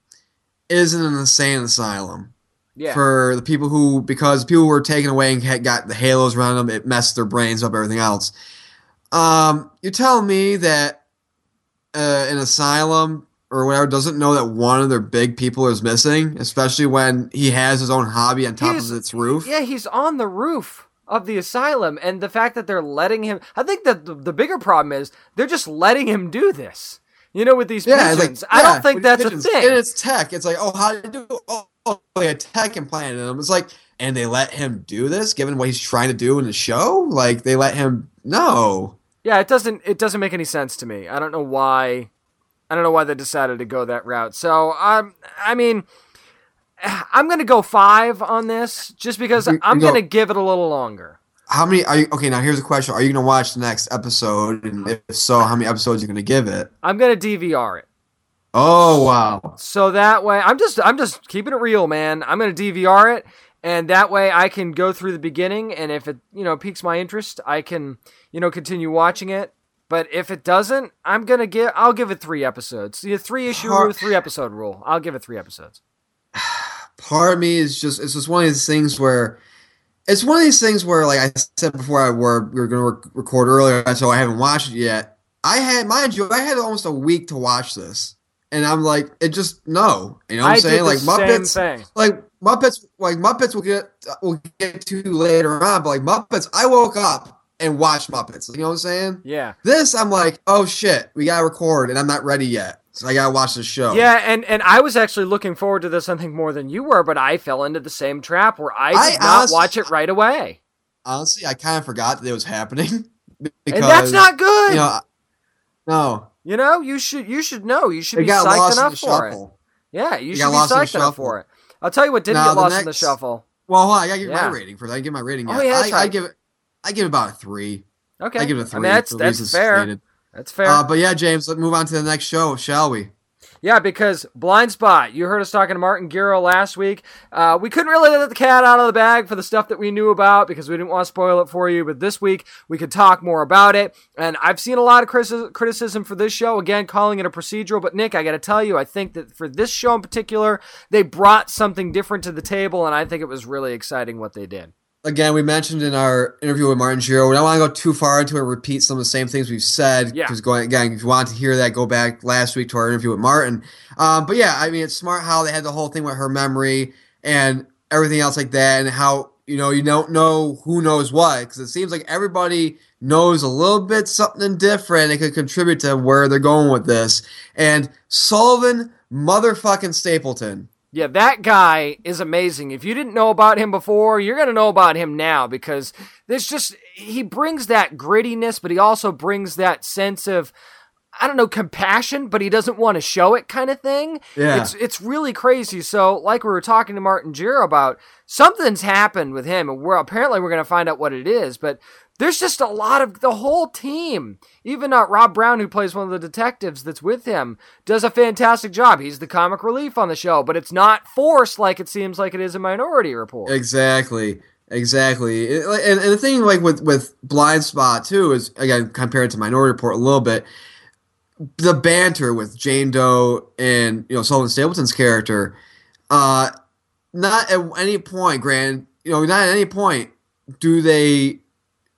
is in an insane asylum yeah, for the people who because people were taken away and had got the halos around them it messed their brains up everything else um you're telling me that uh, an asylum or whatever doesn't know that one of their big people is missing especially when he has his own hobby on top He's- of its roof yeah, he's on the roof of the asylum, and the fact that they're letting him. I think that the, the bigger problem is they're just letting him do this. You know, with these Yeah, pigeons. like, I don't think that's pigeons. a thing. And it's tech. It's like, oh, how do you do? Oh, oh, they had tech implanted in him. It's like, and they let him do this, given what he's trying to do in the show. Like they let him. No. Yeah, it doesn't it doesn't make any sense to me. I don't know why I don't know why they decided to go that route. So um I mean I'm gonna go five on this just because You- I'm you gonna give it a little longer. How many are you? Okay, now here's a question: Are you going to watch the next episode? And if so, how many episodes are you going to give it? I'm gonna DVR it. Oh wow! So that way I'm just I'm just keeping it real, man. I'm gonna DVR it and that way I can go through the beginning and if it you know piques my interest, I can, you know, continue watching it. But if it doesn't, I'm gonna give I'll give it three episodes. The three issue rule, three episode rule. I'll give it three episodes. Part of me is just it's just one of these things where it's one of these things where, like I said before, I were we were going to rec- record earlier, so I haven't watched it yet. I had, mind you, I had almost a week to watch this, and I'm like, it just no, you know what I'm I saying? like Muppets, like Muppets, like Muppets, we'll get we'll get to later on. But like Muppets, I woke up and watch Muppets. You know what I'm saying? Yeah. This, I'm like, oh shit, we gotta record, and I'm not ready yet, so I gotta watch the show. Yeah, and, and I was actually looking forward to this, I think, more than you were, but I fell into the same trap where I did I not honestly- watch it right away. honestly, I kind of forgot that it was happening. Because, and that's not good. You know, I- no, You know, you should you should know. You should it be psyched enough for it. Yeah, you It should be psyched enough for it. I'll tell you what didn't get lost in the shuffle. Well, I gotta give Yeah. my rating for that. I give my rating. Oh, yet. yeah, that's I, I give it. I give it about a three. Okay, I give it a I three. mean, that's that's fair. stated. That's fair. Uh, but yeah, James, let's move on to the next show, shall we? Yeah, because Blindspot. You heard us talking to Martin Gero last week. Uh, we couldn't really let the cat out of the bag for the stuff that we knew about because we didn't want to spoil it for you. But this week we could talk more about it. And I've seen a lot of criticism for this show. Again, calling it a procedural. But Nick, I got to tell you, I think that for this show in particular, they brought something different to the table, and I think it was really exciting what they did. Again, we mentioned in our interview with Martin Gero. We don't want to go too far into it, repeat some of the same things we've said. Yeah. Because going again, if you want to hear that, go back last week to our interview with Martin. Um, but yeah, I mean, it's smart how they had the whole thing with her memory and everything else like that, and how you know you don't know who knows what because it seems like everybody knows a little bit something different. It could contribute to where they're going with this. And Sullivan motherfucking Stapleton. Yeah, that guy is amazing. If you didn't know about him before, you're going to know about him now because there's just, he brings that grittiness, but he also brings that sense of, I don't know, compassion, but he doesn't want to show it kind of thing. Yeah. It's, it's really crazy. So, like we were talking to Martin Gero about, something's happened with him, and we're apparently we're going to find out what it is, but there's just a lot of the whole team. Even uh, Rob Brown, who plays one of the detectives that's with him, does a fantastic job. He's the comic relief on the show, but it's not forced like it seems like it is in Minority Report. Exactly. Exactly. And, and the thing like with with Blindspot too is again compared to Minority Report a little bit the banter with Jane Doe and you know Sullivan Stapleton's character uh not at any point Grant you know not at any point do they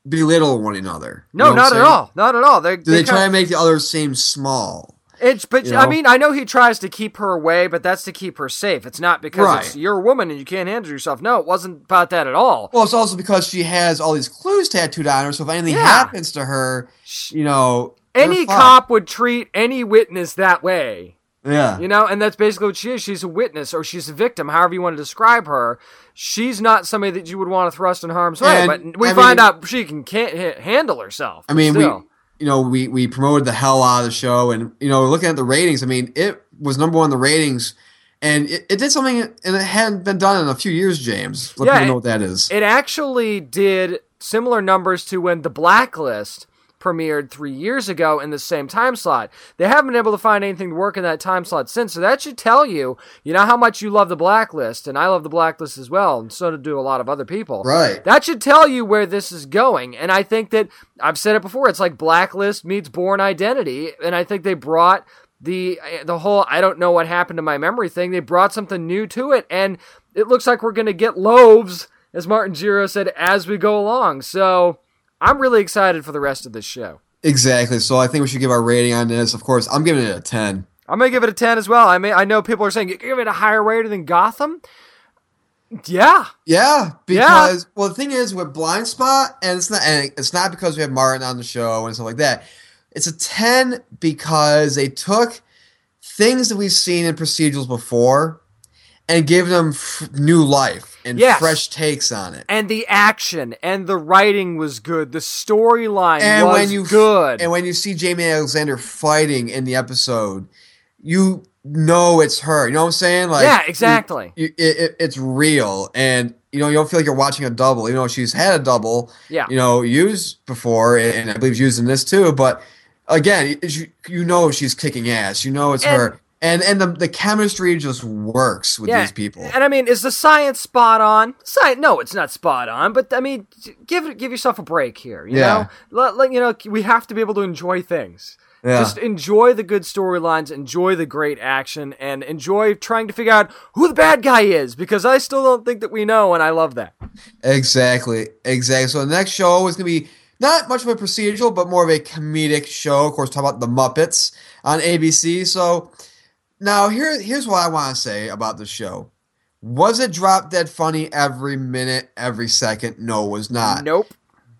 belittle one another. You no, know not at all. Not at all. They, Do they kinda- try and make the others seem small? It's but You I mean I know he tries to keep her away, but that's to keep her safe. It's not because Right. it's, you're a woman and you can't handle yourself. No, it wasn't about that at all. Well, it's also because she has all these clues tattooed on her, so if anything Yeah. happens to her, you know, Any cop would treat any witness that way. yeah, You know, and that's basically what she is. She's a witness or she's a victim, however you want to describe her. She's not somebody that you would want to thrust in harm's way, but we I find mean- out she can can't ha- handle herself. I mean, still. we, you know, we we promoted the hell out of the show, and you know, looking at the ratings, I mean, it was number one in the ratings, and it, it did something, and it hadn't been done in a few years. James, let Yeah, people know it- what that is. It actually did similar numbers to when The Blacklist premiered three years ago in the same time slot. They haven't been able to find anything to work in that time slot since. So that should tell you, you know, how much you love The Blacklist, and I love The Blacklist as well, and so do a lot of other people. Right. That should tell you where this is going. And I think that I've said it before. It's like Blacklist meets Bourne Identity, and I think they brought the the whole I don't know what happened to my memory thing. They brought something new to it, and it looks like we're going to get loaves, as Martin Gero said, as we go along. So I'm really excited for the rest of this show. exactly. So I think we should give our rating on this. Of course, I'm giving it a ten. I'm gonna give it a ten as well. I mean, I know people are saying give it a higher rating than Gotham. Yeah, Yeah, because well, the thing is with Blindspot, and it's not, and it's not because we have Martin on the show and stuff like that. It's a ten because they took things that we've seen in procedurals before and gave them f- new life and Yes. fresh takes on it. and the action and the writing was good. The storyline And was when you good. and when you see Jaimie Alexander fighting in the episode, you know it's her. You know what I'm saying? Like, yeah, exactly. you- it, it, it's real, and you know you don't feel like you're watching a double. You know she's had a double, Yeah. you know, used before, and, I believe used in this too. But again, you, you know she's kicking ass. You know it's And- her, and and the the chemistry just works with yeah, these people. And I mean, is the science spot on? Science? No, it's not spot on. But I mean, give give yourself a break here. You Yeah. know, let, let- you know we have to be able to enjoy things. Yeah. Just enjoy the good storylines, enjoy the great action, and enjoy trying to figure out who the bad guy is because I still don't think that we know, and I love that. Exactly, exactly. So the next show is gonna be not much of a procedural, but more of a comedic show. Of course, talk about the Muppets on ABC. So now here, here's what I want to say about the show. Was it drop dead funny every minute, every second? No, it was not. Nope.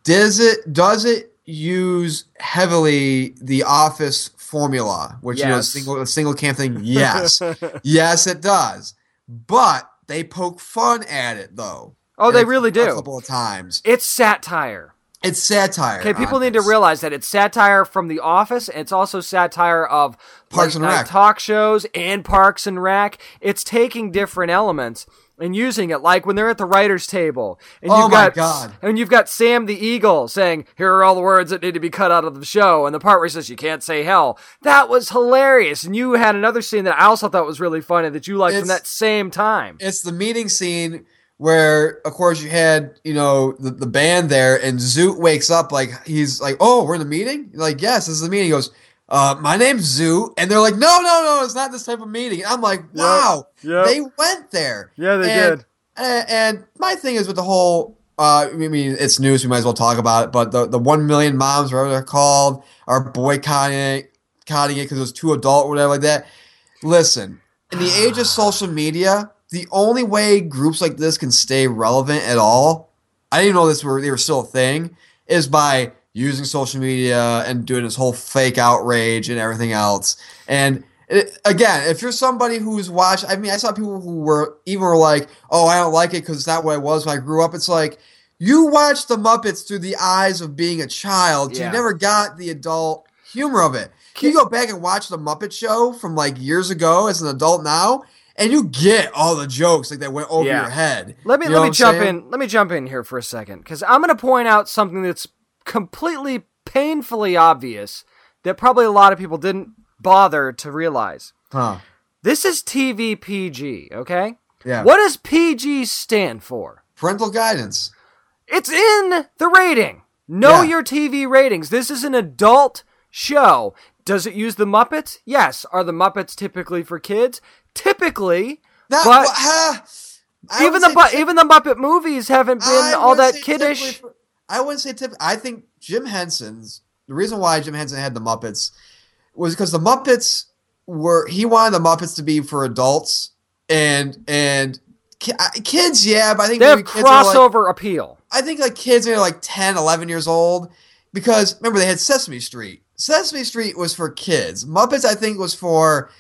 Does it does it use heavily the office formula, which you know single a single cam thing? Yes. yes, it does. But they poke fun at it though. Oh, they really do. A couple of times. It's satire. It's satire. Okay, people need to realize that it's satire from The Office. And it's also satire of Parks and Rec. talk shows and Parks and Rec. It's taking different elements and using it, like when they're at the writers' table, and Oh you've my got God. and you've got Sam the Eagle saying, "Here are all the words that need to be cut out of the show," and the part where he says, "You can't say hell." That was hilarious. And you had another scene that I also thought was really funny that you liked from that same time. It's the meeting scene where, of course, you had you know the, the band there, and Zoot wakes up like he's like, "Oh, we're in the meeting." You're like, yes, this is the meeting. He goes, uh, "My name's Zoot," and they're like, "No, no, no, it's not this type of meeting." I'm like, "Wow, Yep. they went there." Yeah, they And- did. And, and my thing is with the whole. Uh, I mean, it's news. We might as well talk about it. But the the one million moms, whatever they're called, are boycotting it, boycotting it because it was too adult, or whatever like that. Listen, in the age of social media, the only way groups like this can stay relevant at all, I didn't know this were they were still a thing, is by using social media and doing this whole fake outrage and everything else. And it, again, if you're somebody who's watched, I mean, I saw people who were even were like, "Oh, I don't like it because it's not what I was when I grew up." It's like you watched the Muppets through the eyes of being a child. so Yeah. You never got the adult humor of it. Can You go back and watch the Muppet Show from like years ago as an adult now, and you get all the jokes like that went over Yeah. your head. Let me You know let me jump saying? in. Let me jump in here for a second because I'm going to point out something that's completely painfully obvious that probably a lot of people didn't bother to realize. Huh. This is TV PG, okay? Yeah. What does PG stand for? Parental guidance. It's in the rating. Know Yeah. your TV ratings. This is an adult show. Does it use the Muppets? Yes. Are the Muppets typically for kids? Typically. That, But- I even the Bu- even the Muppet movies haven't been all that kiddish. for- I wouldn't say tip. I think Jim Henson's the reason why Jim Henson had the Muppets was because the Muppets were he wanted the Muppets to be for adults and and ki- kids. Yeah, but I think They have are like, crossover appeal. I think like kids are like 10, 11 years old because remember they had Sesame Street. Sesame Street was for kids. Muppets I think was for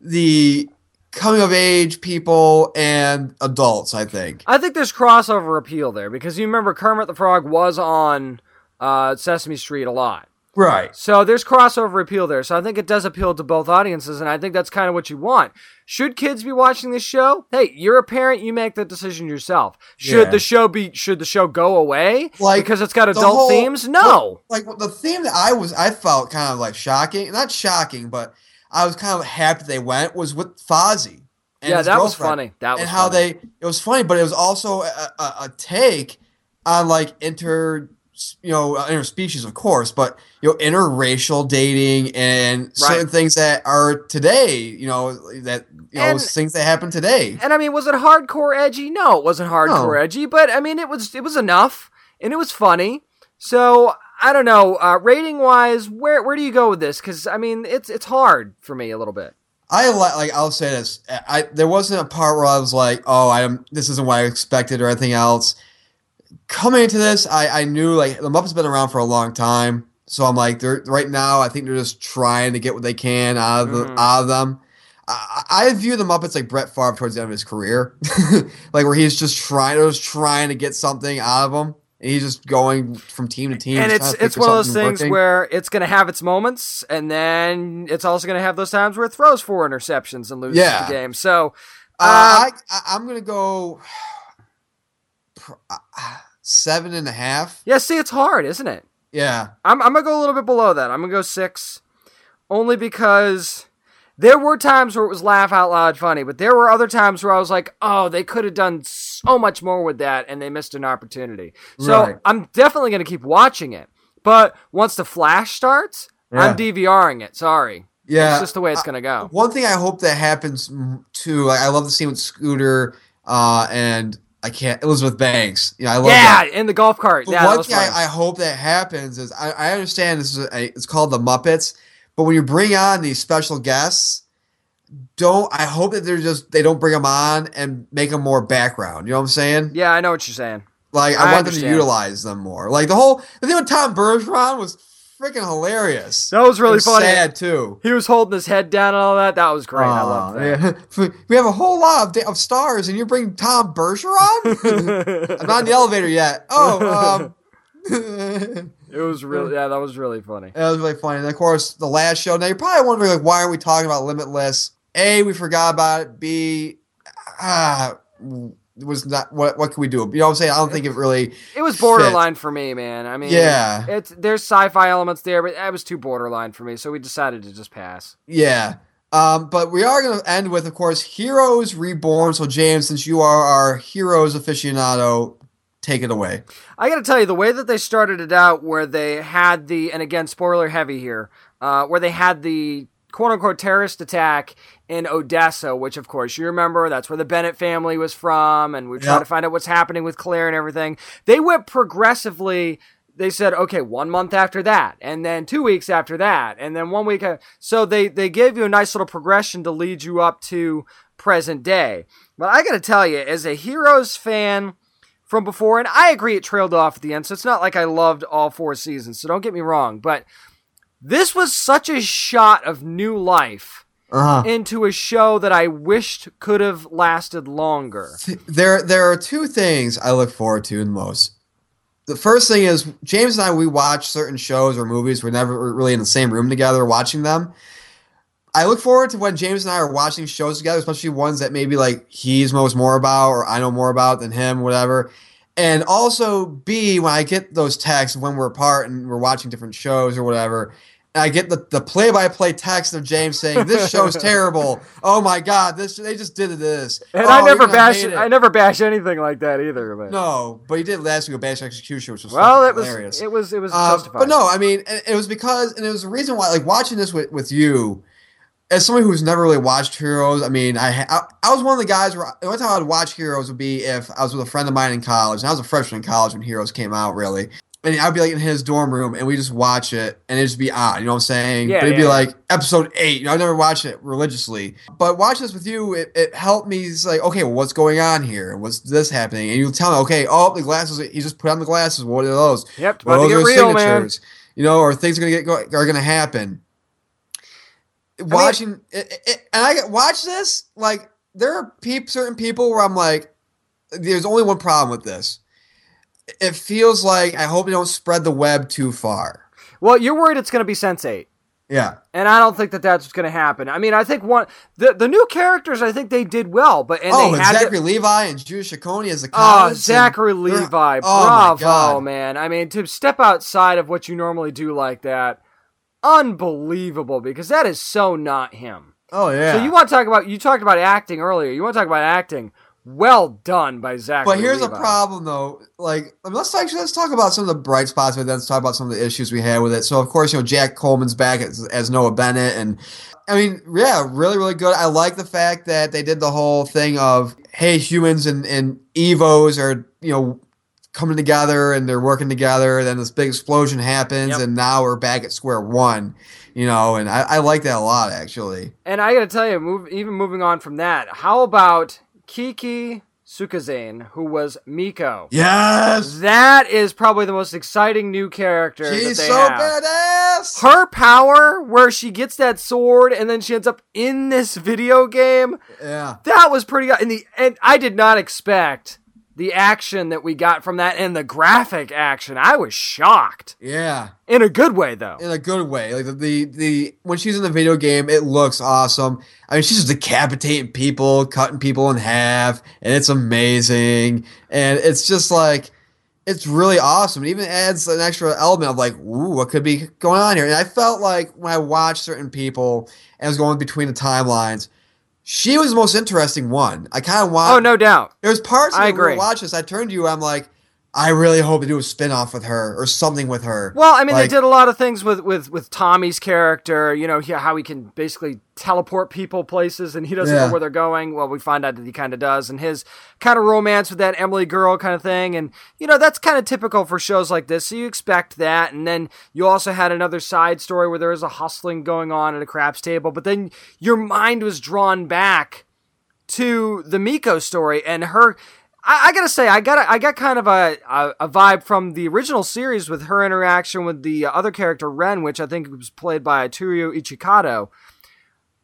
the coming of age people and adults, I think. I think there's crossover appeal there because you remember Kermit the Frog was on uh, Sesame Street a lot. Right. So there's crossover appeal there. So I think it does appeal to both audiences, and I think that's kind of what you want. Should kids be watching this show? Hey, you're a parent. You make the decision yourself. Should Yeah. the show be? Should the show go away Like, because it's got adult whole- themes? No. Like the theme that I was, I felt kind of like shocking. Not shocking, but I was kind of happy they went was with Fozzie. and Yeah, that was funny. That was and how funny. they it was funny, but it was also a, a, a take on like inter, you know, uh, interspecies, of course, but you know, interracial dating and certain Right. things that are today. You know, that you know, things that happen today. And I mean, was it hardcore edgy? No, it wasn't hardcore No. edgy, but I mean, it was it was enough, and it was funny. So I don't know, uh, rating wise, where where do you go with this? Because I mean, it's it's hard for me a little bit. I like, like I'll say this. I there wasn't a part where I was like, "Oh, I am. This isn't what I expected" or anything else. Coming into this, I I knew like the Muppets been around for a long time, so I'm like, they're right now. I think they're just trying to get what they can out of the, Mhm. out of them. I, I view the Muppets like Brett Favre towards the end of his career, like where he's just trying, just trying to get something out of them, and he's just going from team to team. and it's it's one of those things working. where it's going to have its moments, and then it's also going to have those times where it throws four interceptions and loses Yeah. the game. So Uh, Um, I, I'm gonna go uh, seven and a half. yeah, see, it's hard, isn't it? Yeah, I'm, I'm gonna go a little bit below that. I'm gonna go six, only because there were times where it was laugh out loud funny, but there were other times where I was like, oh, they could have done so much more with that, and they missed an opportunity. So Right. I'm definitely gonna keep watching it. But once the Flash starts, Yeah. I'm DVRing it. Sorry, yeah. it's just the way it's gonna go. One thing I hope that happens too. Like, I love the scene with Scooter uh, and I can't Elizabeth Banks. Know, I love Yeah, that. in the golf cart. But Yeah, one thing I. I hope that happens is I, I understand this is a, it's called the Muppets, but when you bring on these special guests, don't. I hope that they're just they don't bring them on and make them more background. You know what I'm saying? Yeah, I know what you're saying. Like I, I want them to utilize them more. Like the whole the thing with Tom Bergeron was freaking hilarious. That was really was funny. Sad too. He was holding his head down and all that. That was great. I love that. yeah. We have a whole lot of, of stars, and you bring Tom Bergeron. I'm not in the elevator yet. Oh, um, it was really yeah, that was really funny. That was really funny. And of course, the last show. Now you're probably wondering, like, why aren't we talking about Limitless? A, we forgot about it. B, ah, was not. What what can we do? You know what I'm saying? I don't think it really. It was fit. borderline for me, man. I mean, Yeah. it's there's sci-fi elements there, but that was too borderline for me, so we decided to just pass. Yeah. Um, but we are going to end with, of course, Heroes Reborn. So, James, since you are our Heroes aficionado, take it away. I got to tell you, the way that they started it out, where they had the, and again, spoiler heavy here, uh, where they had the quote unquote terrorist attack in Odessa, which of course you remember, that's where the Bennett family was from, and we tried Yep. to find out what's happening with Claire and everything. They went progressively. They said, okay, one month after that, and then two weeks after that, and then one week. uh, So they they gave you a nice little progression to lead you up to present day. But I got to tell you, as a Heroes fan, from before, and I agree it trailed off at the end, so it's not like I loved all four seasons, so don't get me wrong, but this was such a shot of new life Uh huh. into a show that I wished could have lasted longer. There, there are two things I look forward to the most. The first thing is James and I. We watch certain shows or movies. We're never really in the same room together watching them. I look forward to when James and I are watching shows together, especially ones that maybe like he's knows more about or I know more about than him, whatever. And also, B, when I get those texts when we're apart and we're watching different shows or whatever, and I get the, the play-by-play text of James saying, "This show's terrible. Oh my god, this they just did this." And oh, I never bash hate. I never bash anything like that either. But No, but he did last week with Bash Execution, which was well, it fucking was hilarious. it was it was Uh, justified. but no, I mean, it, it was because, and it was the reason why, like watching this with, with you, as someone who's never really watched Heroes. I mean, I, I I was one of the guys where the only time I'd watch Heroes would be if I was with a friend of mine in college, and I was a freshman in college when Heroes came out, really. And I'd be like in his dorm room, and we just watch it, and it'd just be odd, you know what I'm saying? Yeah, but it'd be like episode eight. You know, I never watched it religiously, but watching this with you, it, it helped me. It's like, okay, well, what's going on here? What's this happening? And you tell me, okay, oh, the glasses. He just put on the glasses. What are those? Yep, about to get real, man. You know, or things are gonna get go, are gonna happen. Watching it, it, and I get watch this like there are peop, certain people where I'm like, there's only one problem with this. It feels like I hope they don't spread the web too far. Well, you're worried it's going to be Sense8. Yeah, And I don't think that that's going to happen. I mean, I think one the the new characters, I think they did well, but and oh, they and had to- Zachary Levi and Judith Shekoni as the Oh, and Zachary Levi, oh my bravo, man! I mean, to step outside of what you normally do like that, unbelievable because that is so not him. Oh yeah. So you want to talk about? You talked about acting earlier. You want to talk about acting? Well done by Zach. But here's a problem, though. Like, I mean, let's actually let's talk about some of the bright spots, but then let's talk about some of the issues we had with it. So, of course, you know, Jack Coleman's back as, as Noah Bennett, and I mean, yeah, really, really good. I like the fact that they did the whole thing of hey, humans and and Evos are you know coming together and they're working together. Then this big explosion happens, Yep. and now we're back at square one. You know, and I, I like that a lot, actually. And I got to tell you, move, even moving on from that, how about Kiki Sukezane, who was Miko? Yes, That is probably the most exciting new character she's that they so have. badass. Her power, where she gets that sword and then she ends up in this video game, yeah. that was pretty. And the and I did not expect the action that we got from that and the graphic action. I was shocked Yeah. in a good way, though. in a good way. Like the, the the when she's in the video game, it looks awesome. I mean, she's just decapitating people, cutting people in half, and it's amazing. And it's just like it's really awesome. It even adds an extra element of like, ooh, what could be going on here? And I felt like when I watched certain people and I was going between the timelines, she was the most interesting one. I kind of want. Oh no doubt. There's parts of I it when we agree. watch this. I turned to you. I'm like, I really hope they do a spin-off with her or something with her. Well, I mean, Like- they did a lot of things with with with Tommy's character. You know, how he can basically teleport people places, and he doesn't Yeah. know where they're going. Well, we find out that he kind of does, and his kind of romance with that Emily girl kind of thing, and you know, that's kind of typical for shows like this. So you expect that, and then you also had another side story where there was a hustling going on at a craps table, but then your mind was drawn back to the Miko story and her. I, I gotta say, I got I got kind of a, a a vibe from the original series with her interaction with the other character Ren, which I think was played by Toru Uchikado,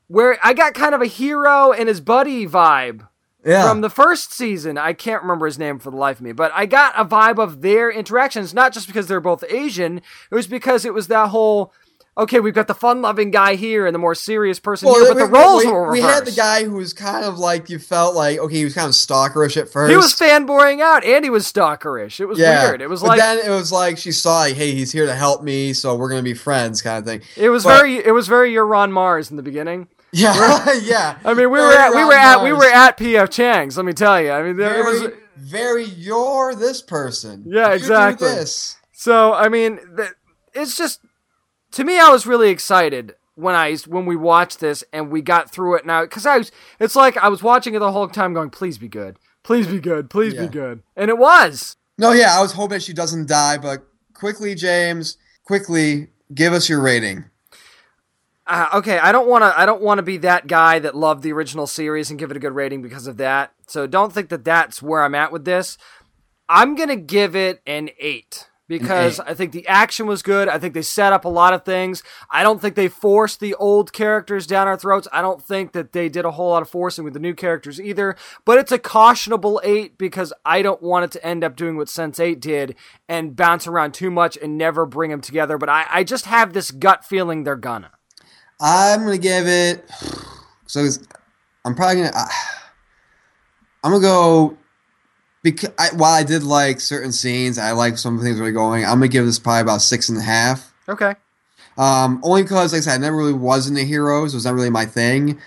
where I got kind of a hero and his buddy vibe yeah. from the first season. I can't remember his name for the life of me, but I got a vibe of their interactions, not just because they're both Asian. It was because it was that whole. Okay, we've got the fun-loving guy here and the more serious person here, but we, the roles we, were we reversed. had the guy who was kind of like you felt like okay, he was kind of stalkerish at first. He was fanboying out, and he was stalkerish. It was yeah. weird. It was but like then it was like she saw like, hey, he's here to help me, so we're gonna be friends, kind of thing. it was but- very it was very your Ron Mars in the beginning. Yeah, yeah. I mean, we Very were at we were at we were at PF Chang's. Let me tell you. I mean, there it very, was very. You're this person. Yeah, You exactly. this. so. I mean, it's just to me. I was really excited when I when we watched this and we got through it now because I was. It's like I was watching it the whole time, going, "Please be good, please be good, please Yeah. be good," and it was. No, yeah, I was hoping she doesn't die, but quickly, James, quickly, give us your rating. Uh, okay, I don't want to. I don't want to be that guy that loved the original series and give it a good rating because of that. So don't think that that's where I'm at with this. I'm gonna give it an eight because. I think the action was good. I think they set up a lot of things. I don't think they forced the old characters down our throats. I don't think that they did a whole lot of forcing with the new characters either. But it's a cautionable eight because I don't want it to end up doing what Sense8 did and bounce around too much and never bring them together. But I, I just have this gut feeling they're gonna. I'm gonna give it. So I'm probably gonna. I'm gonna go. Because I, while I did like certain scenes, I like some of the things that were going. I'm gonna give this probably about six and a half. Okay. Um, only because, like I said, I never really was into heroes. It was not really my thing.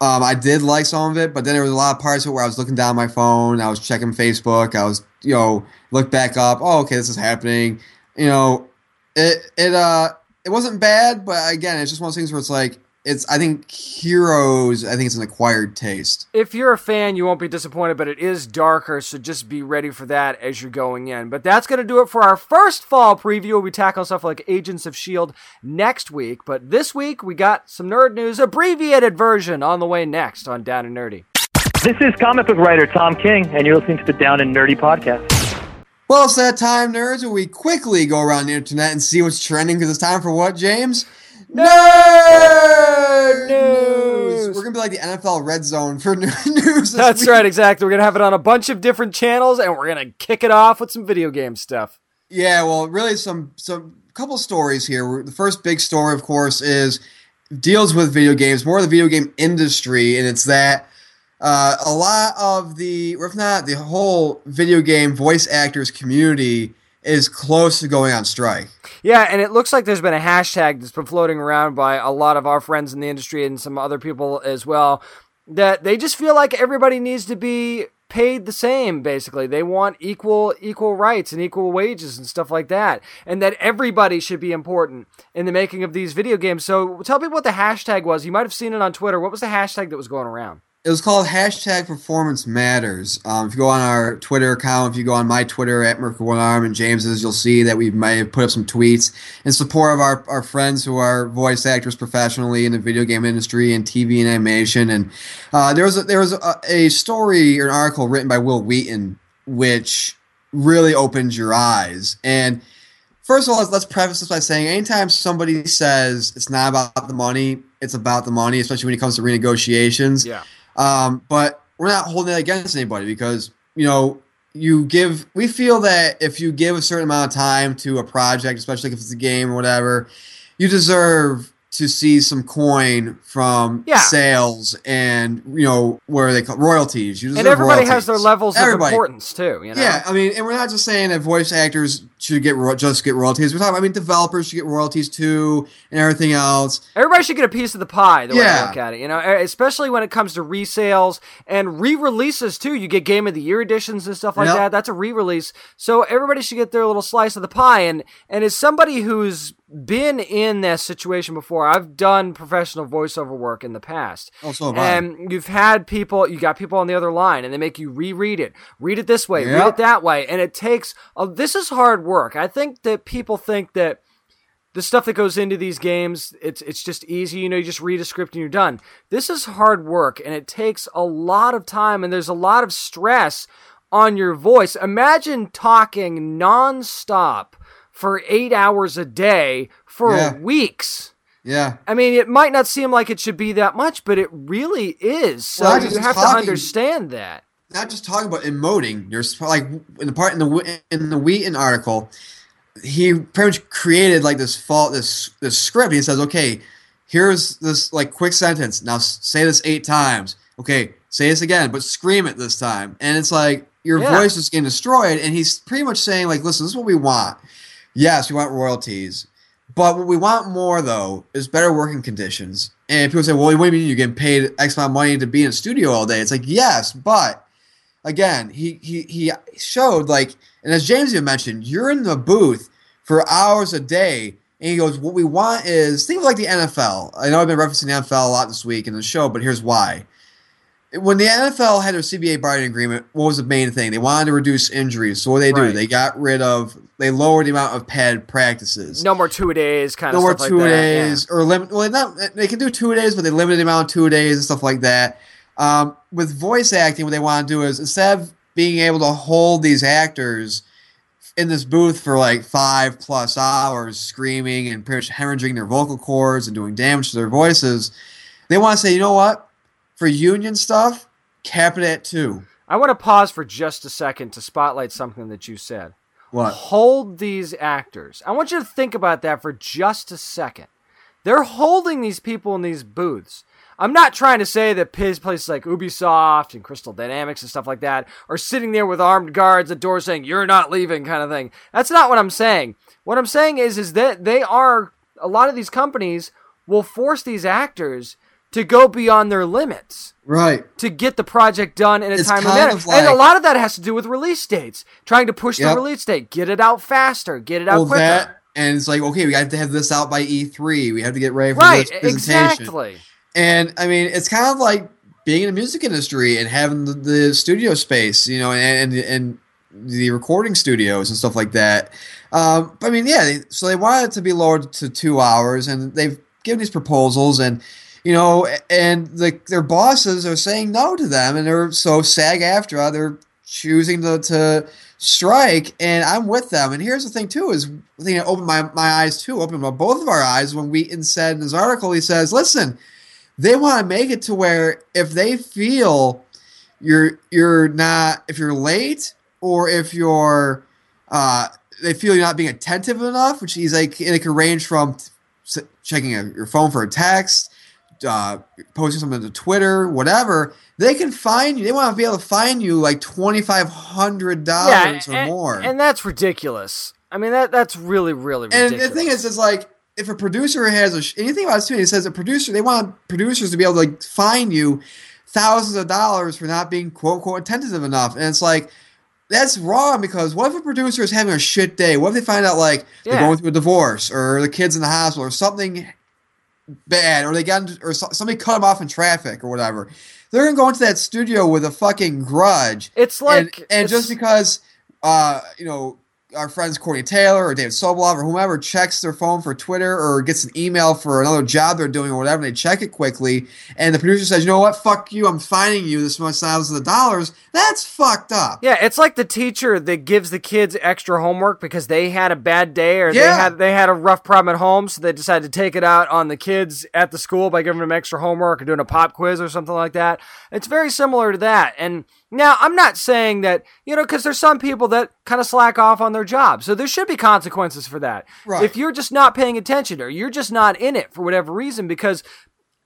Um, I did like some of it, but then there was a lot of parts of it where I was looking down my phone, I was checking Facebook, I was, you know, look back up. Oh, okay, this is happening. You know, it it uh it wasn't bad, but again, it's just one of those things where it's like it's. I think heroes. I think it's an acquired taste. if you're a fan, you won't be disappointed, but it is darker, so just be ready for that as you're going in. But that's going to do it for our first fall preview. We'll be tackling stuff like Agents of S.H.I.E.L.D. Next week, but this week we got some nerd news, abbreviated version, on the way next on Down and Nerdy. This is comic book writer Tom King, and you're listening to the Down and Nerdy podcast. Well, it's that time, nerds, where we quickly go around the internet and see what's trending because it's time for what, James? Nerd news! We're gonna be like the NFL red zone for news. That's week. right, exactly. We're to have it on a bunch of different channels, and we're to kick it off with some video game stuff. Yeah, well, really, some some couple stories here. The first big story, of course, is deals with video games, more of the video game industry, and it's that uh, a lot of the, or if not the whole video game voice actors community is close to going on strike. Yeah, and it looks like there's been a hashtag that's been floating around by a lot of our friends in the industry and some other people as well that they just feel like everybody needs to be paid the same basically. They want equal equal rights and equal wages and stuff like that and that everybody should be important in the making of these video games. So tell people what the hashtag was. You might have seen it on Twitter. What was the hashtag that was going around? It was called hashtag performance matters. Um, if you go on our Twitter account, if you go on my Twitter at Merkel One Arm and James's, you'll see that we may have put up some tweets in support of our, our friends who are voice actors professionally in the video game industry and TV and animation. And uh, there was a, there was a, a story or an article written by Wil Wheaton which really opened your eyes. And first of all, let's, let's preface this by saying anytime somebody says it's not about the money, it's about the money, especially when it comes to renegotiations. Yeah. Um, but we're not holding it against anybody because you know you give. We feel that if you give a certain amount of time to a project, especially if it's a game or whatever, you deserve to see some coin from Yeah. sales and you know where they call royalties. You and everybody has their levels Everybody. of importance too. You know. Yeah, I mean, and we're not just saying that voice actors should get ro- just get royalties. We're talking. I mean, developers should get royalties too, and everything else. Everybody should get a piece of the pie. The way I Yeah. look at it, you know, especially when it comes to resales and re-releases too. You get Game of the Year editions and stuff like Yep. that. That's a re-release, so everybody should get their little slice of the pie. And and as somebody who's been in that situation before, I've done professional voiceover work in the past. Oh, so have I. and you've had people, you got people on the other line, and they make you reread it, read it this way, read it that way, and it takes. Uh, this is hard work. I think that people think that the stuff that goes into these games it's it's just easy you know you just read a script and you're done this is hard work and it takes a lot of time and there's a lot of stress on your voice imagine talking nonstop for 8 hours a day for Yeah. weeks Yeah, I mean, it might not seem like it should be that much, but it really is. So Well, you have to understand that. not just talking about emoting. There's like in the part in the in the Wheaton article, he pretty much created like this fault this this script. He says, okay, here's this like quick sentence. Now say this eight times. Okay, say this again, but scream it this time. And it's like your Yeah. voice is getting destroyed. And he's pretty much saying like, listen, this is what we want. Yes, we want royalties. But what we want more though is better working conditions. And people say, well, what do you mean you're getting paid X amount of money to be in a studio all day? It's like, yes, but again, he he he showed like, and as James even mentioned, you're in the booth for hours a day, and he goes, "What we want is think of like the NFL. I know I've been referencing the NFL a lot this week in the show, but here's why." When the NFL had their CBA bargaining agreement, what was the main thing? They wanted to reduce injuries. So what they do? Right. They got rid of, they lowered the amount of pad practices No more two days, kind no of more stuff two like days or limit. Well, not they can do two days, but they limit the amount of two days and stuff like that. Um, with voice acting, what they want to do is instead of being able to hold these actors in this booth for like five plus hours, screaming and pretty much hemorrhaging their vocal cords and doing damage to their voices, they want to say, you know what? For union stuff, cap it at two. I want to pause for just a second to spotlight something that you said. What? Hold these actors. I want you to think about that for just a second. They're holding these people in these booths. I'm not trying to say that places like Ubisoft and Crystal Dynamics and stuff like that are sitting there with armed guards at doors saying you're not leaving kind of thing. That's not what I'm saying. What I'm saying is is that they are a lot of these companies will force these actors to go beyond their limits Right. to get the project done in a It's timely manner. of and a lot of that has to do with release dates, trying to push the release date, get it out faster, get it out Well, quicker. that and it's like okay, we have to have this out by E3. We have to get ready for right, this presentation. exactly. And I mean, it's kind of like being in the music industry and having the, the studio space, you know, and, and and the recording studios and stuff like that. Um, but I mean, yeah. They, so they wanted it to be lowered to two hours, and they've given these proposals, and you know, and the, their bosses are saying no to them, and they're so SAG-AFTRA they're choosing to, to strike, and I'm with them. And here's the thing too: is the thing that opened my, my eyes too, opened my, both of our eyes when Wheaton said in his article, he says, "Listen." they want to make it to where if they feel you're you're not if you're late or if you're uh, they feel you're not being attentive enough, which is like and it can range from checking your phone for a text, uh, posting something to Twitter, whatever. They can find you. They want to be able to find you like twenty five hundred dollars or and, more. and that's ridiculous. I mean that that's really really Ridiculous. And the thing is, is like if a producer has a sh- anything about this too, it says a producer they want producers to be able to like fine you thousands of dollars for not being quote unquote attentive enough, and it's like that's wrong because what if a producer is having a shit day? What if they find out like they're going through a divorce or the kids in the hospital or something bad or they got into, or somebody cut them off in traffic or whatever? They're gonna go into that studio with a fucking grudge. it's like and, and just because uh, you know our friends Courtenay Taylor or David Sobolov or whomever checks their phone for Twitter or gets an email for another job they're doing or whatever, and they check it quickly, and the producer says, "You know what? Fuck you! I'm fining you this much thousands of dollars." That's fucked up. Yeah, it's like the teacher that gives the kids extra homework because they had a bad day or they had they had a rough problem at home, so they decided to take it out on the kids at the school by giving them extra homework or doing a pop quiz or something like that. It's very similar to that. And now I'm not saying that you know because there's some people that kind of slack off on their job. So there should be consequences for that. Right. If you're just not paying attention or you're just not in it for whatever reason, because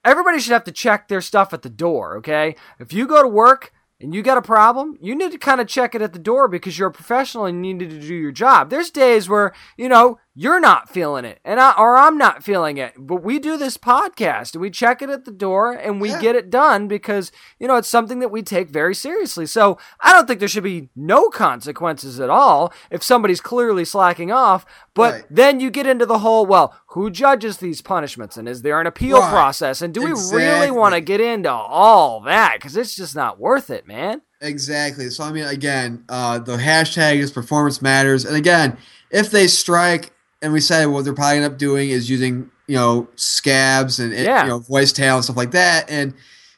everybody should have to check their stuff at the door, okay? If you go to work and you got a problem, you need to kind of check it at the door because you're a professional and you need to do your job. There's days where, you know, you're not feeling it and I, or I'm not feeling it, but we do this podcast and we check it at the door and we Yeah. get it done because, you know, it's something that we take very seriously. So I don't think there should be no consequences at all if somebody's clearly slacking off. But Right. then you get into the whole, well, who judges these punishments and is there an appeal Right. process? And do we really want to get into all that? Because it's just not worth it, man. Exactly. So I mean, again, uh, the hashtag is performance matters, and again, if they strike, and we said what they're probably end up doing is using you know scabs and Yeah. you know voice talent and stuff like that. And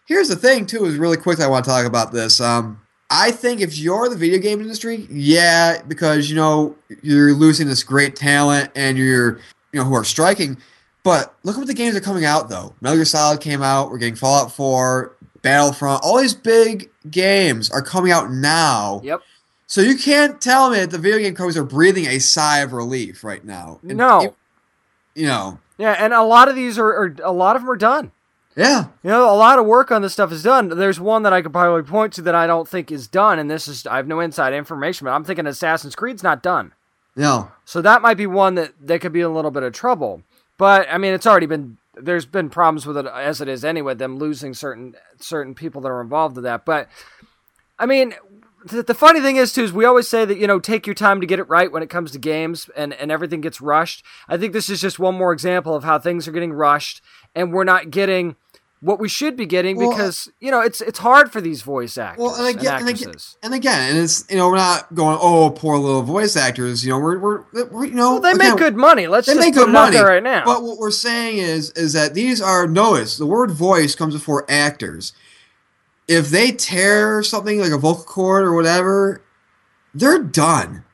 here's the thing too is really quickly I want to talk about this. Um, I think if you're the video game industry, yeah, because you know you're losing this great talent and you're you know who are striking. But look at what the games are coming out though. Metal Gear Solid came out. We're getting Fallout 4, Battlefront. All these big games are coming out now. Yep. So you can't tell me that the video game companies are breathing a sigh of relief right now. And No. You, you know. Yeah, and a lot of these are, are a lot of them are done. Yeah. You know, a lot of work on this stuff is done. There's one that I could probably point to that I don't think is done, and this is I have no inside information, but I'm thinking Assassin's Creed's not done. No. So that might be one that that could be in a little bit of trouble. But I mean, it's already been there's been problems with it as it is anyway. Them losing certain certain people that are involved with that. But I mean, the, the funny thing is too is we always say that you know take your time to get it right when it comes to games and and everything gets rushed. I think this is just one more example of how things are getting rushed and we're not getting what we should be getting Well, uh, because you know it's it's hard for these voice actors Well, and again, and actresses. again, and again, and it's you know we're not going oh poor little voice actors. You know we're we're, we're you know well, they again, make good money. Let's They just make good money right now. But what we're saying is is that these are notice the word voice comes before actors. If they tear something like a vocal cord or whatever, they're done.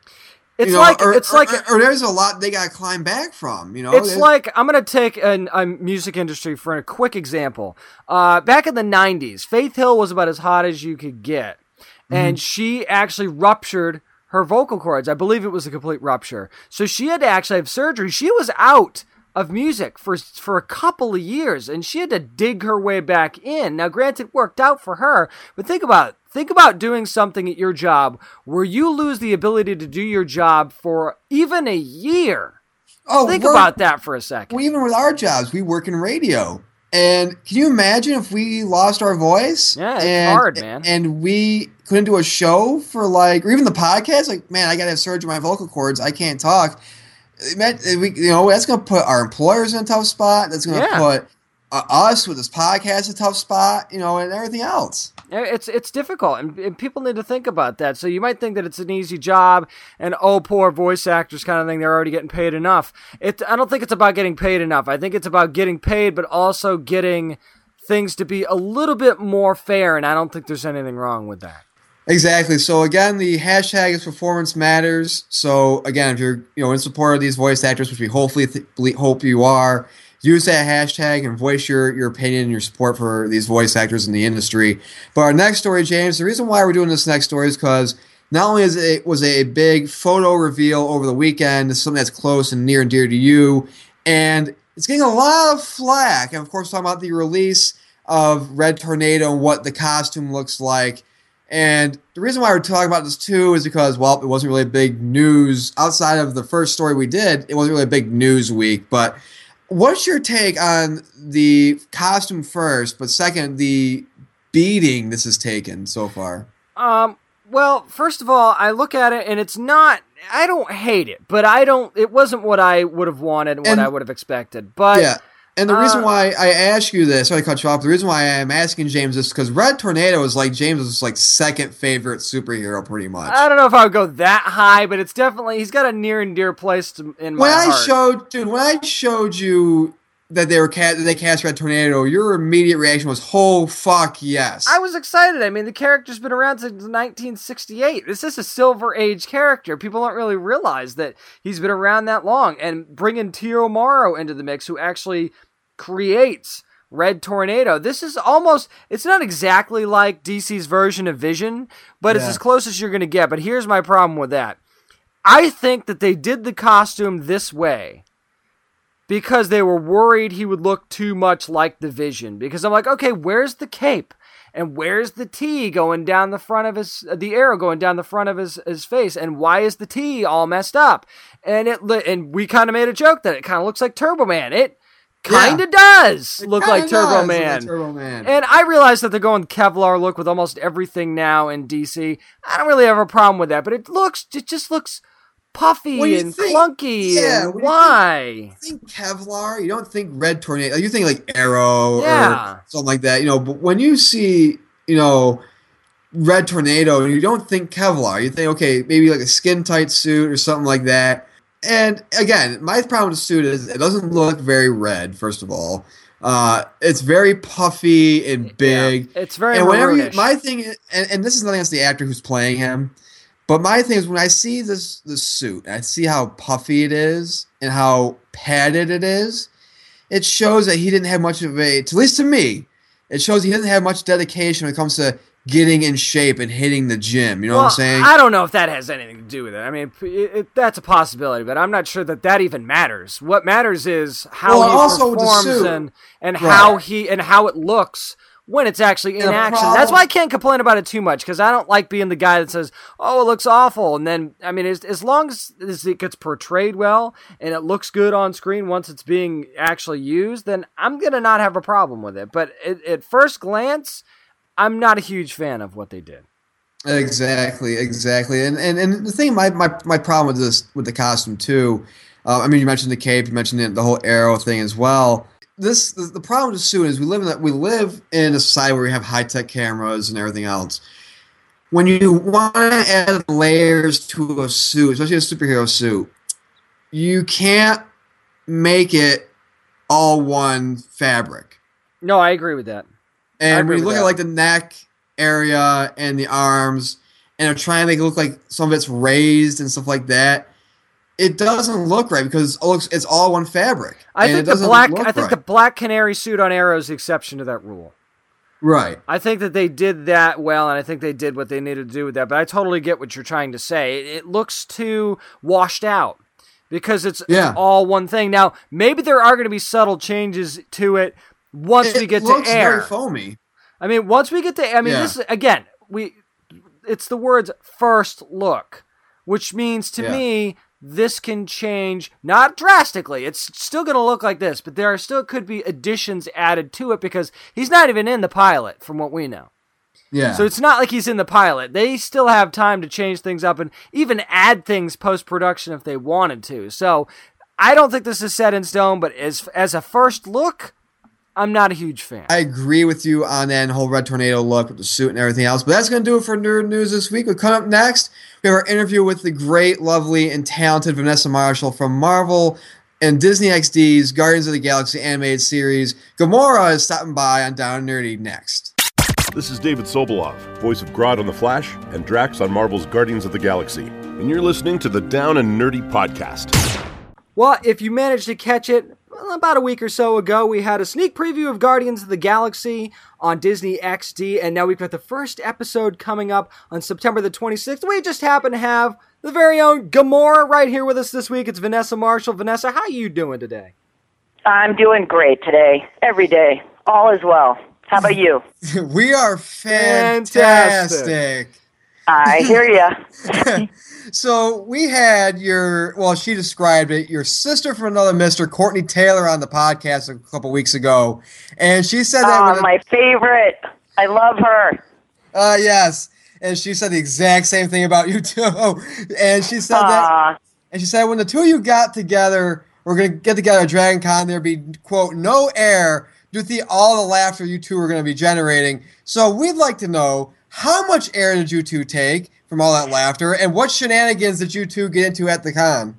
it's you know, like or, it's or- like or, there's a lot they got to climb back from. You know, It's There's- like I'm gonna take an, a music industry for a quick example. Uh, back in the '90s, Faith Hill was about as hot as you could get, and she actually ruptured her vocal cords. I believe it was a complete rupture, so she had to actually have surgery. She was out of music for for a couple of years, and she had to dig her way back in. Now, granted, it worked out for her, but think about it. Think about doing something at your job where you lose the ability to do your job for even a year. oh, Think about that for a second. Well, even with our jobs, we work in radio. And can you imagine if we lost our voice? Yeah, it's and, hard, man. And we couldn't do a show for like, or even the podcast. Like, man, I got to have surgery on my vocal cords. I can't talk. Meant, we, you know, that's going to put our employers in a tough spot. That's going to Yeah. put uh, us with this podcast in a tough spot. You know, and everything else. It's it's difficult, and, and people need to think about that. So you might think that it's an easy job, and oh, poor voice actors kind of thing. They're already getting paid enough. It. I don't think it's about getting paid enough. I think it's about getting paid, but also getting things to be a little bit more fair. And I don't think there's anything wrong with that. Exactly. So again, the hashtag is performance matters. So again, if you're you know in support of these voice actors, which we hopefully th- hope you are, use that hashtag and voice your your opinion and your support for these voice actors in the industry. But our next story, James, the reason why we're doing this next story is because not only is it was a big photo reveal over the weekend, it's something that's close and near and dear to you, and it's getting a lot of flack. And of course, talking about the release of Red Tornado and what the costume looks like. And the reason why we're talking about this too is because, well, it wasn't really a big news outside of the first story we did. It wasn't really a big news week. But what's your take on the costume first, but second, the beating this has taken so far? Um. Well, first of all, I look at it, and it's not. I don't hate it, but I don't. It wasn't what I would have wanted, and what And- I would have expected. But yeah. And the reason uh, why I ask you this, sorry to cut you off. The reason why I'm asking James this because Red Tornado is like James's like second favorite superhero, pretty much. I don't know if I would go that high, but it's definitely he's got a near and dear place to, in my when I heart. showed, dude, when I showed you that they were that they cast Red Tornado, your immediate reaction was, "Oh fuck, yes!" I was excited. I mean, the character's been around since 1968. This is a Silver Age character. People don't really realize that he's been around that long. And bringing T.O. Morrow into the mix, who actually creates Red Tornado. This is almost, it's not exactly like DC's version of Vision, but it's as close as you're going to get. But here's my problem with that. I think that they did the costume this way because they were worried he would look too much like the Vision. Because I'm like, okay, where's the cape? And where's the T going down the front of his, the arrow going down the front of his, his face? And why is the T all messed up? And it, and we kind of made a joke that it kind of looks like Turbo Man. It kind of Yeah. does look like Turbo does Man. like Turbo Man. And I realize that they're going Kevlar look with almost everything now in DC. I don't really have a problem with that, but it looks, it just looks puffy and think- clunky. yeah, and why? You think Kevlar, you don't think Red Tornado. You think like Arrow Yeah. or something like that. You know, but when you see, you know, Red Tornado, you don't think Kevlar. You think, okay, maybe like a skin tight suit or something like that. And again, my problem with the suit is it doesn't look very red. First of all, uh, it's very puffy and big. Yeah, it's very and whenever you, my thing, is- and, and this is nothing against the actor who's playing him, but my thing is when I see this this suit, and I see how puffy it is and how padded it is. It shows that he didn't have much of a, at least to me, it shows he doesn't have much dedication when it comes to getting in shape and hitting the gym. You know what I'm saying? I don't know if that has anything to do with it. I mean, it, it, that's a possibility, but I'm not sure that that even matters. What matters is how Well, he also performs and and Right. how he and how it looks when it's actually in the action. problem- That's why I can't complain about it too much because I don't like being the guy that says, "Oh, it looks awful," and then I mean, as, as long as, as it gets portrayed well and it looks good on screen once it's being actually used, then I'm gonna not have a problem with it. But at, at first glance, I'm not a huge fan of what they did. Exactly, exactly. And and, and the thing, my, my my problem with this with the costume too. Uh, I mean, you mentioned the cape, you mentioned it, the whole arrow thing as well. This the, the problem with the suit is we live in that we live in a society where we have high tech cameras and everything else. When you want to add layers to a suit, especially a superhero suit, you can't make it all one fabric. No, I agree with that. And when you look at like the neck area and the arms, and they're trying to make it look like some of it's raised and stuff like that, it doesn't look right because it looks it's all one fabric. I think the black. I think right. the black canary suit on Arrow is the exception to that rule. right. I think that they did that well, and I think they did what they needed to do with that. But I totally get what you're trying to say. It, it looks too washed out because it's, it's all one thing. Now, maybe there are going to be subtle changes to it once It we get to looks air. very foamy. I mean, once we get to, I mean, Yeah. this is, again, we, it's the words first look, which means to Yeah. me, this can change, not drastically. It's still going to look like this, but there are still could be additions added to it because he's not even in the pilot, from what we know. Yeah. So it's not like he's in the pilot. They still have time to change things up and even add things post production if they wanted to. So I don't think this is set in stone, but as as a first look, I'm not a huge fan. I agree with you on that whole red tornado look with the suit and everything else. But that's going to do it for Nerd News this week. We'll come up next. We have our interview with the great, lovely, and talented Vanessa Marshall from Marvel and Disney XD's Guardians of the Galaxy animated series. Gamora is stopping by on Down and Nerdy next. This is David Sobolov, voice of Grodd on The Flash and Drax on Marvel's Guardians of the Galaxy. And you're listening to the Down and Nerdy Podcast. Well, if you managed to catch it, well, about a week or so ago, we had a sneak preview of Guardians of the Galaxy on Disney XD, and now we've got the first episode coming up on September the 26th. We just happen to have the very own Gamora right here with us this week. It's Vanessa Marshall. Vanessa, how are you doing today? I'm doing great today. Every day. All is well. How about you? we are Fantastic. fantastic. I hear ya. So we had your well, she described it, your sister from another Mister, Courtenay Taylor, on the podcast a couple weeks ago, and she said that. Oh, when- my favorite. I love her. Uh, yes, and she said the exact same thing about you too. And she said that, and she said when the two of you got together, we're gonna get together at Dragon Con. There'd be quote no air due to the, all the laughter you two are gonna be generating. So we'd like to know how much air did you two take from all that laughter, and what shenanigans did you two get into at the con?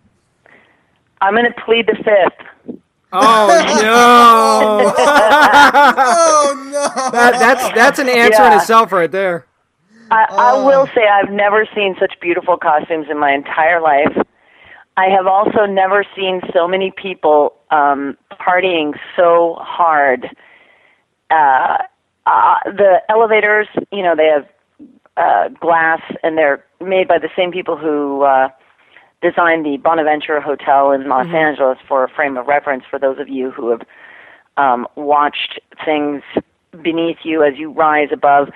I'm going to plead the fifth. Oh no! oh no! that, that's that's an answer in itself right there. I, Oh. I will say I've never seen such beautiful costumes in my entire life. I have also never seen so many people um, partying so hard. Uh, uh, the elevators, you know, they have uh, glass and they're made by the same people who uh, designed the Bonaventure Hotel in Los Angeles for a frame of reference for those of you who have um, watched things beneath you as you rise above.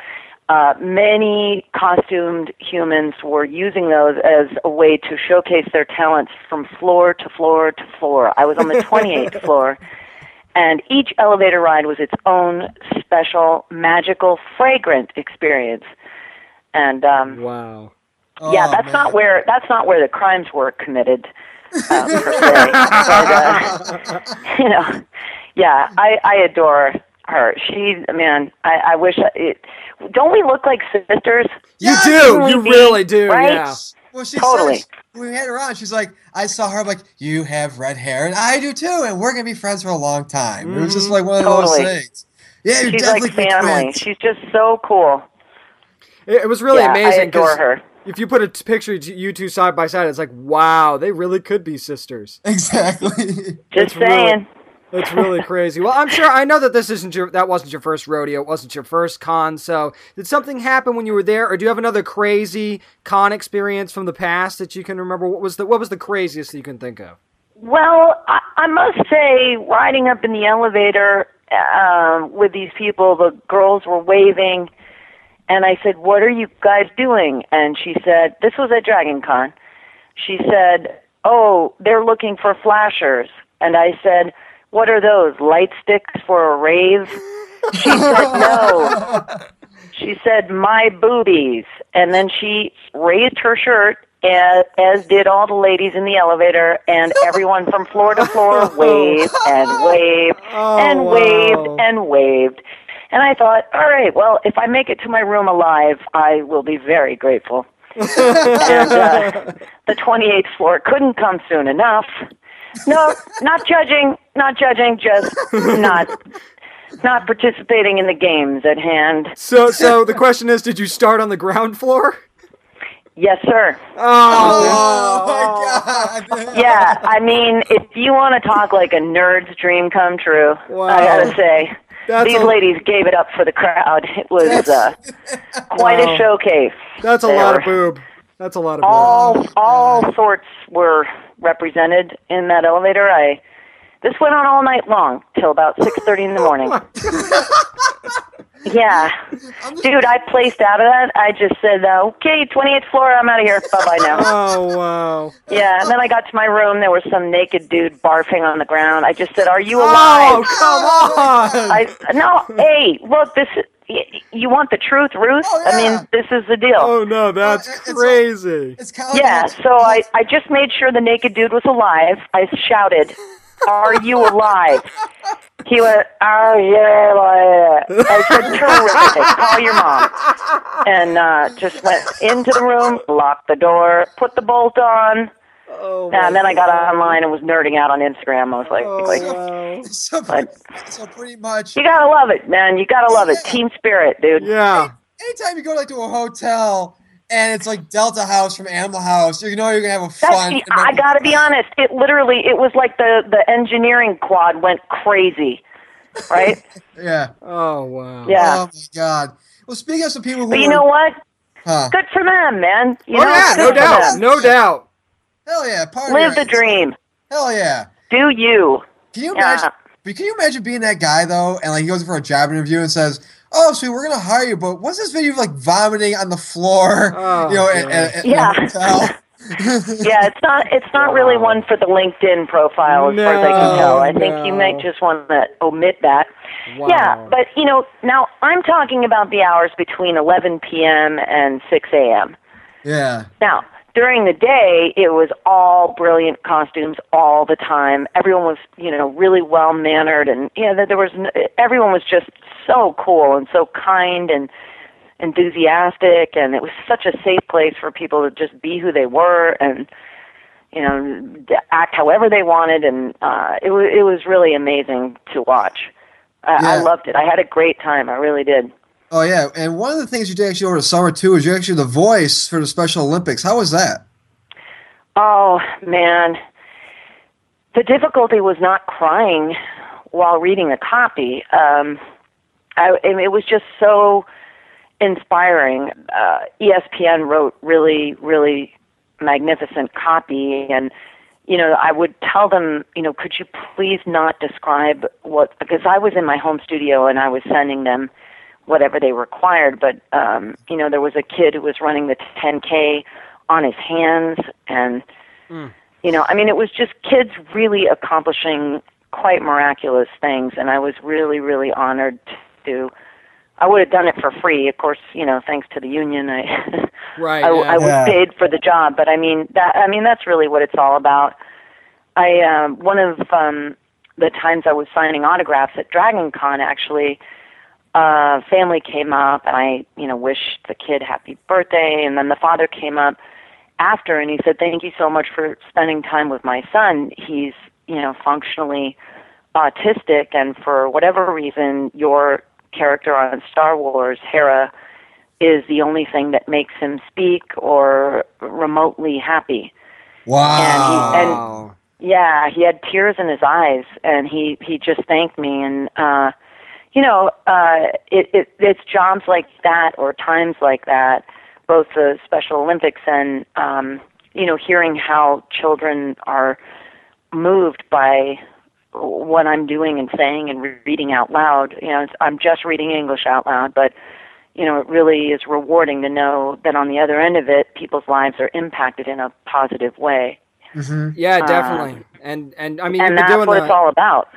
Uh, many costumed humans were using those as a way to showcase their talents from floor to floor to floor. I was on the 28th floor, and each elevator ride was its own special, magical, fragrant experience. And um, Wow. yeah, Oh, that's man. not where that's not where the crimes were committed uh, per se. But, uh, you know, yeah, I I adore her. She, man, I I wish I- it. Don't we look like sisters? You Yeah, do. really You be, really do. right? Yeah. Well, she Totally. says when we had her on, she's like, I saw her, I'm like, you have red hair, and I do too, and we're gonna be friends for a long time. It was just like one of Totally. those things. Yeah, you're She's definitely like family. twins. She's just so cool. It, it was really Yeah, I adore her. If you put a t- picture of you two side by side, it's like, wow, they really could be sisters. Exactly. Just It's really- saying. That's really crazy. Well, I'm sure I know that this isn't your that wasn't your first rodeo, it wasn't your first con. So, did something happen when you were there, or do you have another crazy con experience from the past that you can remember? What was the what was the craziest that you can think of? Well, I, I must say, riding up in the elevator um, with these people, the girls were waving, and I said, "What are you guys doing?" And she said, "This was at Dragon Con." She said, "Oh, they're looking for flashers," and I said, "What are those light sticks for a rave?" She said, "No." She said, "My boobies," and then she raised her shirt. As, as did all the ladies in the elevator, and everyone from floor to floor waved and waved Oh, and wow. waved and waved. And I thought, all right, well, if I make it to my room alive, I will be very grateful. and uh, the 28th floor couldn't come soon enough. No, not judging, not judging, just not not participating in the games at hand. So, so the question is, did you start on the ground floor? Yes, sir. Oh, Oh my god. Yeah, I mean, if you want to talk like a nerd's dream come true, Wow. I gotta say, That's these a- ladies gave it up for the crowd. It was uh, quite Wow. a showcase. that's a They lot were- of boob. That's a lot of all all sorts were represented in that elevator. I this went on all night long till about six thirty in the morning. Oh yeah, dude, I placed out of that. I just said, "Okay, twenty eighth floor, I'm out of here. Bye bye now." Oh wow! yeah, and then I got to my room. There was some naked dude barfing on the ground. I just said, "Are you oh, alive?" Oh come on! I no, hey, look, this. Y- You want the truth, Ruth? Oh, I mean, this is the deal. Oh no, that's it's like- crazy. It's kind of Yeah, like, so I, I just made sure the naked dude was alive. I shouted, Are you alive? He went, Oh, yeah. I said, Terrific. Call your mom. And uh, just went into the room, locked the door, put the bolt on. Oh, And then I got online and was nerding out on Instagram. I was like, oh like so, But- so pretty much. You gotta love it, man. You gotta love it. Team spirit, dude. Yeah. Anytime you go like to a hotel and it's like Delta House from Animal House, you know you're gonna have a fun. the, I gotta be honest. It literally, it was like the the engineering quad went crazy, right? Yeah. Oh wow. Yeah. Oh my god. Well, speaking of some people who But you were- know what? huh? Good for them, man. You Oh know, yeah, no doubt, no doubt. Hell yeah, party Live the dream. Hell yeah. Do you? Can you Yeah. imagine? But can you imagine being that guy though, and like he goes for a job interview and says, "Oh, sweet, we're gonna hire you, but what's this video of like vomiting on the floor? Oh, you know, at, at, at Yeah. hotel." Yeah, it's not. It's not really one for the LinkedIn profile, as far as I can tell. I think you might just want to omit that. Wow. Yeah, but you know, now I'm talking about the hours between 11 p.m. and 6 a.m. yeah. Now, during the day, it was all brilliant costumes all the time. Everyone was, you know, really well mannered, and you know, there was n- everyone was just so cool and so kind and enthusiastic, and it was such a safe place for people to just be who they were and you know act however they wanted, and uh, it was it was really amazing to watch. I, I loved it. I had a great time. I really did. Oh yeah, and one of the things you did actually over the summer too is you're actually the voice for the Special Olympics. How was that? Oh man, the difficulty was not crying while reading the copy. Um, I, it was just so inspiring. Uh, ESPN wrote really, really magnificent copy and you know i would tell them you know could you please not describe what because i was in my home studio and i was sending them whatever they required but um you know there was a kid who was running the 10k on his hands and you know i mean it was just kids really accomplishing quite miraculous things and i was really really honored to I would have done it for free, of course. You know, thanks to the union, I Right. I, yeah. I was Yeah. paid for the job, but I mean that I mean that's really what it's all about. I um, one of um, the times I was signing autographs at Dragon Con actually, uh, family came up and I you know wished the kid happy birthday, and then the father came up after and he said thank you so much for spending time with my son. He's you know functionally autistic, and for whatever reason your character on Star Wars, Hera, is the only thing that makes him speak or remotely happy. Wow. And Wow. Yeah, he had tears in his eyes, and he he just thanked me. And uh, you know, uh, it, it it's jobs like that or times like that, both the Special Olympics and um, you know, hearing how children are moved by what I'm doing and saying and reading out loud. You know, it's, I'm just reading English out loud, but you know, it really is rewarding to know that on the other end of it, people's lives are impacted in a positive way. Yeah, definitely. and and I mean, and that's doing what the, it's all about.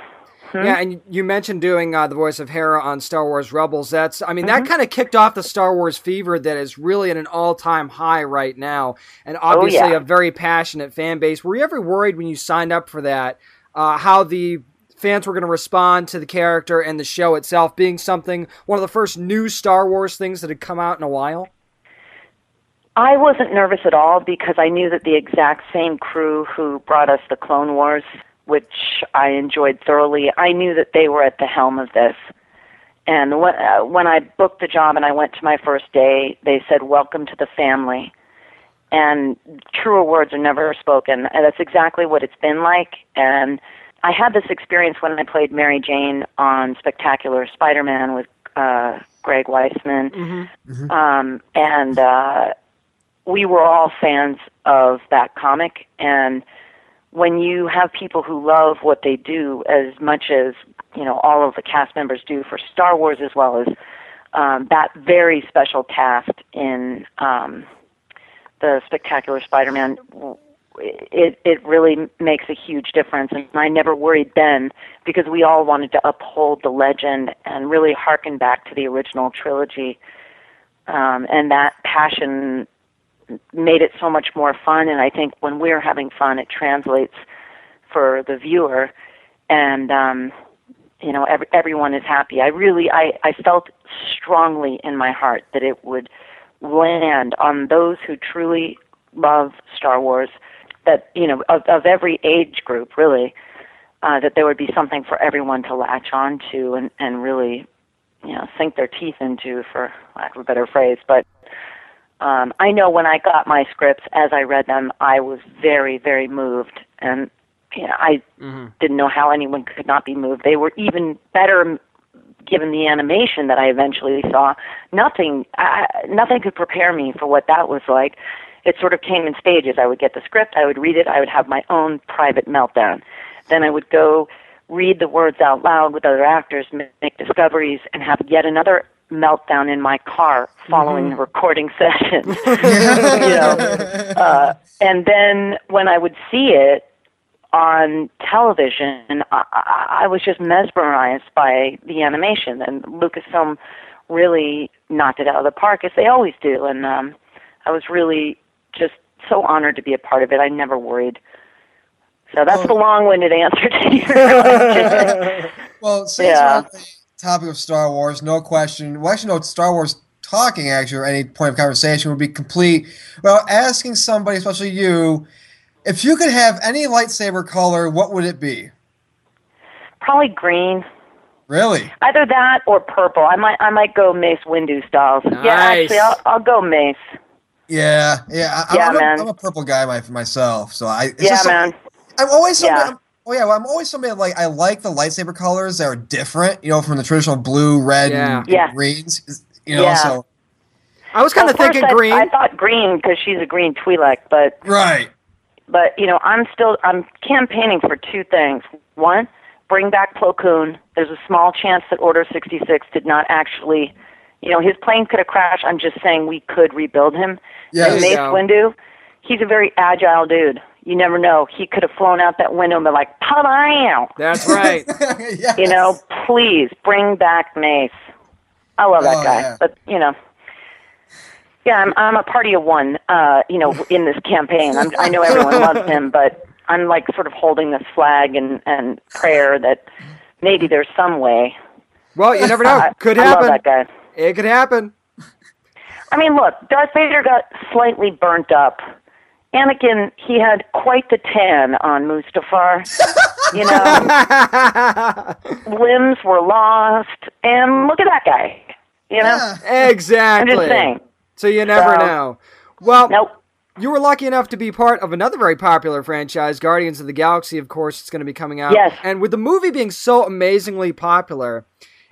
Yeah, and you mentioned doing uh, the voice of Hera on Star Wars Rebels. That's, I mean, Mm-hmm. that kind of kicked off the Star Wars fever that is really at an all-time high right now, and obviously Oh, yeah. a very passionate fan base. Were you ever worried when you signed up for that uh, how the fans were going to respond to the character and the show itself being something one of the first new Star Wars things that had come out in a while? I wasn't nervous at all because I knew that the exact same crew who brought us the Clone Wars, which I enjoyed thoroughly, I knew that they were at the helm of this. And when, uh, when I booked the job and I went to my first day, they said, Welcome to the family. And truer words are never spoken. And that's exactly what it's been like. And I had this experience when I played Mary Jane on Spectacular Spider Man with uh, Greg Weisman. Um, and uh, we were all fans of that comic and when you have people who love what they do as much as you know all of the cast members do for Star Wars as well as um, that very special cast in um, the Spectacular Spider-Man it it really makes a huge difference. And I never worried then because we all wanted to uphold the legend and really harken back to the original trilogy um, and that passion made it so much more fun and I think when we're having fun it translates for the viewer and um you know every, everyone is happy. I really I I felt strongly in my heart that it would land on those who truly love Star Wars that you know of of every age group really uh that there would be something for everyone to latch on to and and really you know sink their teeth into for lack of a better phrase but um, I know when I got my scripts as I read them, I was very, very moved, and you know, I didn't know how anyone could not be moved. They were even better given the animation that I eventually saw. Nothing, I, nothing could prepare me for what that was like. It sort of came in stages. I would get the script, I would read it, I would have my own private meltdown. Then I would go read the words out loud with other actors, make discoveries, and have yet another meltdown in my car following the recording session. you know, uh, and then when I would see it on television, I, I, was just mesmerized by the animation, and Lucasfilm really knocked it out of the park as they always do. And um, I was really just so honored to be a part of it. I never worried. So that's the long-winded answer to your question. Well, Yeah. we're on the topic of Star Wars, no question. Well, actually, no, Star Wars talking actually or any point of conversation would be complete. Well, asking somebody, especially you, if you could have any lightsaber color, what would it be? Probably green. Really? Either that or purple. I might I might go Mace Windu styles. Yeah, actually, I'll I'll go Mace. Yeah, yeah. I, Yeah, I'm, a- man. I'm a purple guy myself, so I. it's Yeah, just man. I'm always somebody. Yeah. I'm- oh yeah, well, I'm always somebody like I like the lightsaber colors that are different. You know, from the traditional blue, red, Yeah. and, Yeah. greens. You know, Yeah. so I was kind of thinking I- green. I, thought green because she's a green Twi'lek, but Right. but you know I'm still I'm campaigning for two things. One, bring back Plo Koon. There's a small chance that Order 66 did not actually, you know, his plane could have crashed. I'm just saying we could rebuild him. Yes. And Mace go. Windu, he's a very agile dude. You never know. He could have flown out that window and been like, "Pow!" That's right. yes. You know, please bring back Mace. I love that Oh, guy, yeah. but you know, yeah, I'm I'm a party of one. Uh, you know, in this campaign, I'm, I know everyone loves him, but I'm like sort of holding this flag and and prayer that maybe there's some way. Well, you never know. I, Could I happen. love that guy. It could happen. I mean, look, Darth Vader got slightly burnt up. Anakin, he had quite the tan on Mustafar. you know, limbs were lost, and look at that guy. You know, Yeah. Exactly. I'm just saying. So you never So- know. Well, Nope. you were lucky enough to be part of another very popular franchise, Guardians of the Galaxy. Of course, it's going to be coming out. Yes. And with the movie being so amazingly popular,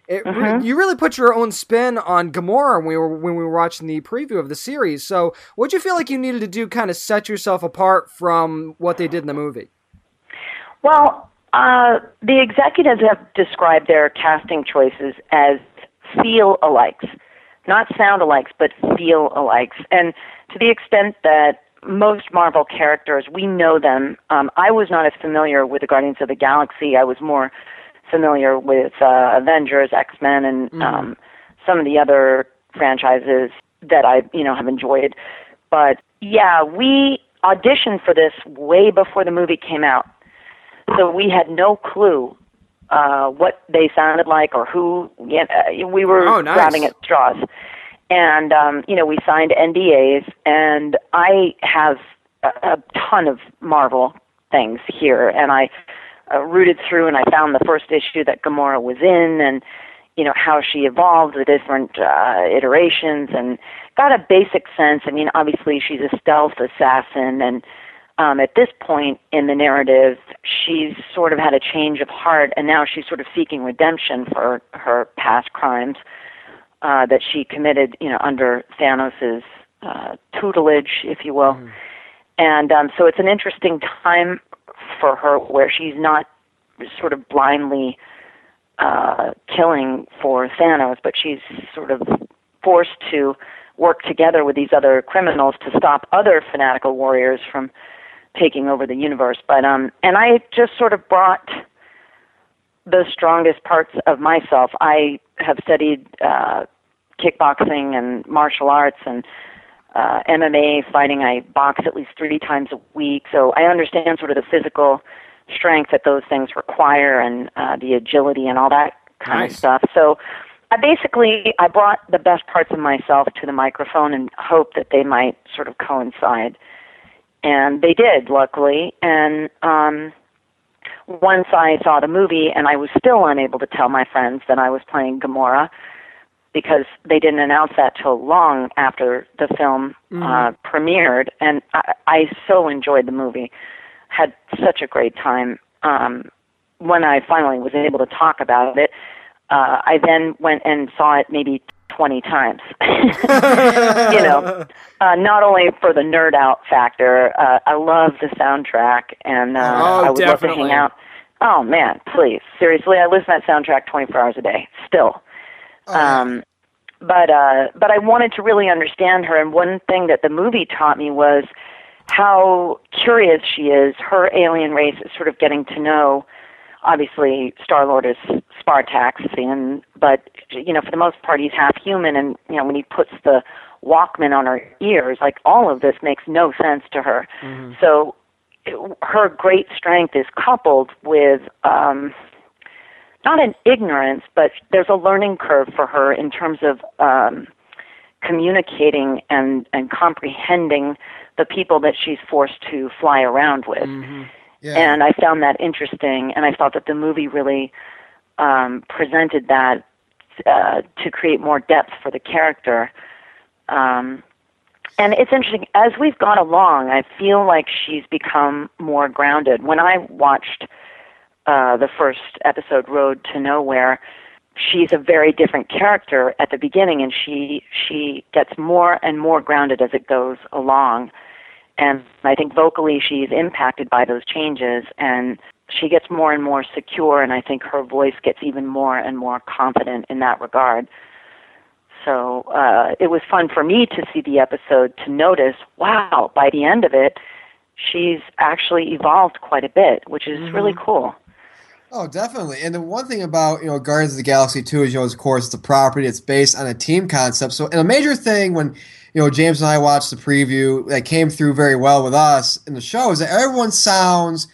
it Mm-hmm. you really put your own spin on Gamora when we were when we were watching the preview of the series. So, what do you feel like you needed to do, kind of set yourself apart from what they did in the movie? Well, uh, the executives have described their casting choices as feel alikes, not sound alikes, but feel alikes. And to the extent that most Marvel characters, we know them. Um, I was not as familiar with the Guardians of the Galaxy. I was more familiar with uh, Avengers, X Men, and um, some of the other franchises that I, you know, have enjoyed. But yeah, we auditioned for this way before the movie came out so we had no clue uh, what they sounded like or who. You know, we were Oh, nice. grabbing at straws, and um, you know we signed NDAs, and I have a, a ton of Marvel things here, and I uh, rooted through, and I found the first issue that Gamora was in, and you know how she evolved, the different uh, iterations, and got a basic sense. I mean, obviously she's a stealth assassin, and um, at this point in the narrative, she's sort of had a change of heart, and now she's sort of seeking redemption for her past crimes uh, that she committed, you know, under Thanos's uh, tutelage, if you will. And um, so it's an interesting time for her where she's not sort of blindly uh, killing for Thanos, but she's sort of forced to work together with these other criminals to stop other fanatical warriors from taking over the universe. But um, and I just sort of brought the strongest parts of myself. I have studied uh, kickboxing and martial arts and uh, MMA fighting. I box at least three times a week, so I understand sort of the physical strength that those things require and uh, the agility and all that kind Nice. of stuff. So I basically I brought the best parts of myself to the microphone and hoped that they might sort of coincide. And they did, luckily. And um once I saw the movie and I was still unable to tell my friends that I was playing Gamora because they didn't announce that till long after the film uh, premiered. And I, I so enjoyed the movie, had such a great time. Um, when I finally was able to talk about it, uh, I then went and saw it maybe 20 times. you know, uh, not only for the nerd out factor, uh, I love the soundtrack, and uh, Oh, I would love to hang out. Oh man, please, seriously, I listen to that soundtrack 24 hours a day, still. Um, but uh, but I wanted to really understand her, and one thing that the movie taught me was how curious she is. Her alien race is sort of getting to know. Obviously, Star Lord is Spartaxian, but you know, for the most part, he's half human, and you know, when he puts the Walkman on her ears, like all of this makes no sense to her. So, it- her great strength is coupled with um, not an ignorance, but there's a learning curve for her in terms of um, communicating and and comprehending the people that she's forced to fly around with. Yeah. And I found that interesting, and I thought that the movie really um, presented that uh, to create more depth for the character. Um, and it's interesting as we've gone along. I feel like she's become more grounded. When I watched uh, the first episode, Road to Nowhere, she's a very different character at the beginning, and she she gets more and more grounded as it goes along. And I think vocally she's impacted by those changes, and she gets more and more secure, and I think her voice gets even more and more confident in that regard. So uh, it was fun for me to see the episode to notice, wow, by the end of it, she's actually evolved quite a bit, which is really cool. Oh, definitely. And the one thing about you know Guardians of the Galaxy 2 is, you know, of course, it's a property. It's based on a team concept. So, and a major thing when you know James and I watched the preview that came through very well with us in the show is that everyone sounds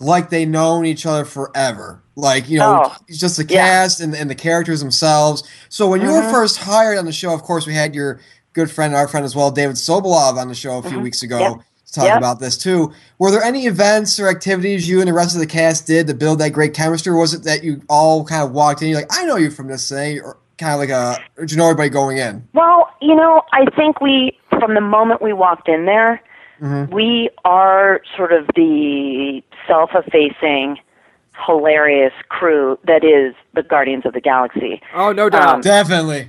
like they known each other forever. Like you know, Oh, just the yeah. cast and, and the characters themselves. So when you were mm-hmm. first hired on the show, of course, we had your good friend, our friend as well, David Sobolov, on the show a few mm-hmm. weeks ago. Yep. To talk Yep. about this too. Were there any events or activities you and the rest of the cast did to build that great chemistry? Or was it that you all kind of walked in, you're like, I know you from this thing, or kind of like a, or did you know everybody going in? Well, you know, I think we, from the moment we walked in there, we are sort of the self effacing, hilarious crew that is the Guardians of the Galaxy. Oh, no doubt. Um, Definitely.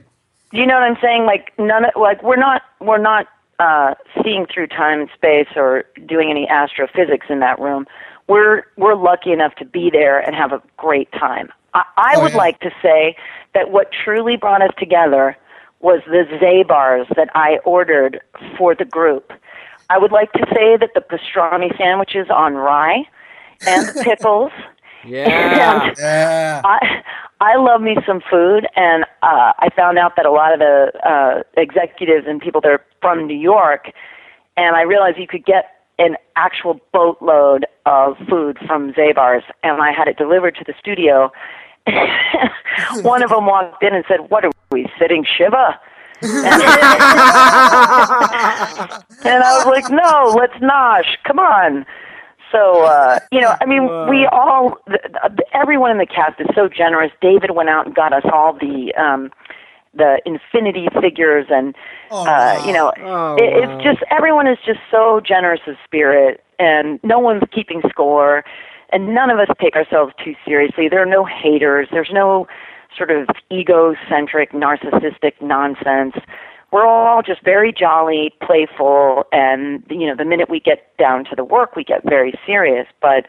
You know what I'm saying? Like none of like we're not we're not uh, seeing through time and space or doing any astrophysics in that room. We're we're lucky enough to be there and have a great time. I, I Oh, would yeah. like to say that what truly brought us together was the Zabar's that I ordered for the group. I would like to say that the pastrami sandwiches on rye and the pickles yeah. and Yeah. I I love me some food, and uh, I found out that a lot of the uh, executives and people that are from New York, and I realized you could get an actual boatload of food from Zabar's, and I had it delivered to the studio. One of them walked in and said, "What are we sitting Shiva?" And I was like, "No, let's nosh. Come on." So uh, you know, I mean, we all, th- th- everyone in the cast is so generous. David went out and got us all the um, the infinity figures, and Oh, uh, you know, Oh, it, it's just everyone is just so generous of spirit, and no one's keeping score, and none of us take ourselves too seriously. There are no haters. There's no sort of egocentric, narcissistic nonsense. We're all just very jolly, playful, and you know, the minute we get down to the work, we get very serious. But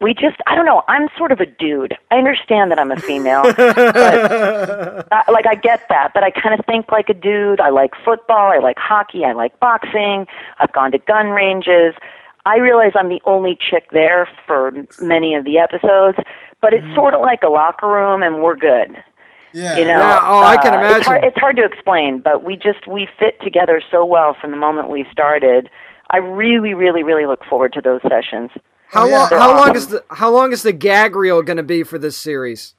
we just, I don't know. I'm sort of a dude. I understand that I'm a female, but I, like I get that. But I kind of think like a dude. I like football. I like hockey. I like boxing. I've gone to gun ranges. I realize I'm the only chick there for many of the episodes, but it's mm. sort of like a locker room, and we're good. Yeah. You know, Yeah, oh, I can Uh, It's hard, imagine. it's hard to explain, but we just we fit together so well from the moment we started. I really, really, really look forward to those sessions. How yeah. long? They're How long is the How long is the gag reel going to be for this series?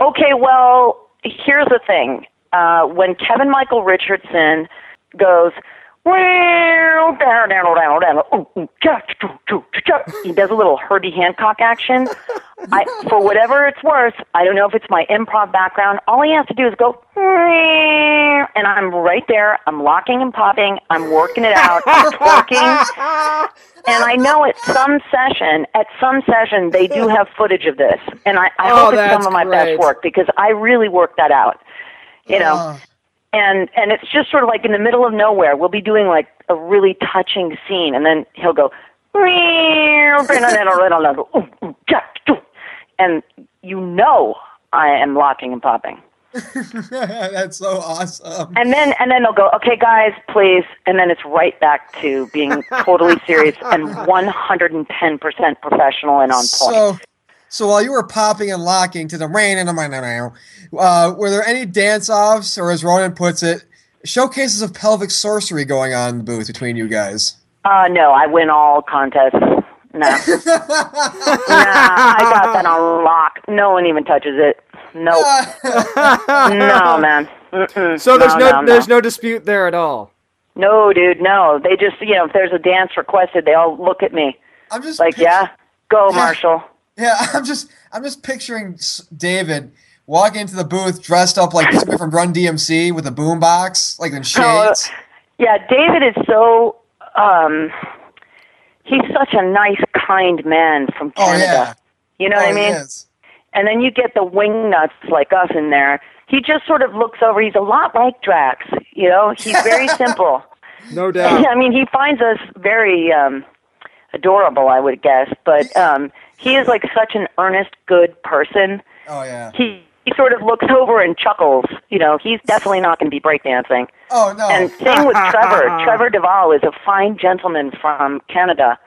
Okay, well, here's the thing. Uh, when Kevin Michael Richardson goes, "Well, down, down, down, down, ooh, ooh, cha, choo, choo, choo, cha," he does a little Herbie Hancock action. I, for whatever it's worth, I don't know if it's my improv background. All he has to do is go, and I'm right there. I'm locking and popping. I'm working it out. I'm twerking. And I know at some session, at some session, they do have footage of this, and I, I Oh, hope it's some of my great. best work because I really worked that out. You know, and and it's just sort of like in the middle of nowhere. We'll be doing like a really touching scene, and then he'll go, and you know I am locking and popping. that's so awesome. And then and then they'll go, okay, guys, please. And then it's right back to being totally serious and 110% professional and on point. So, so while you were popping and locking to the rain and the uh, were there any dance offs, or as Ronan puts it, showcases of pelvic sorcery going on in the booth between you guys? uh, no, I win all contests. No, nah, I got that on lock. No one even touches it. Nope. no, man. Mm-mm. So there's no, no, there's no dispute there at all. No, dude, no. They just, you know, if there's a dance requested, they all look at me I'm just like, pic- yeah, go, Marshall. Yeah. I'm just, I'm just picturing David walking into the booth dressed up like from Run DMC with a boombox, like in Oh, shades. yeah, David is so, um, he's such a nice, kind man from Oh, Canada. yeah. You know oh, what I he mean? is. and then you get the wing nuts like us in there. He just sort of looks over. He's a lot like Drax, you know. He's very simple. No doubt. I mean, he finds us very um, adorable, I would guess, but um, he is like such an earnest, good person. Oh yeah. He he sort of looks over and chuckles. You know, he's definitely not going to be breakdancing. Oh no. And same with Trevor. Trevor Devall is a fine gentleman from Canada.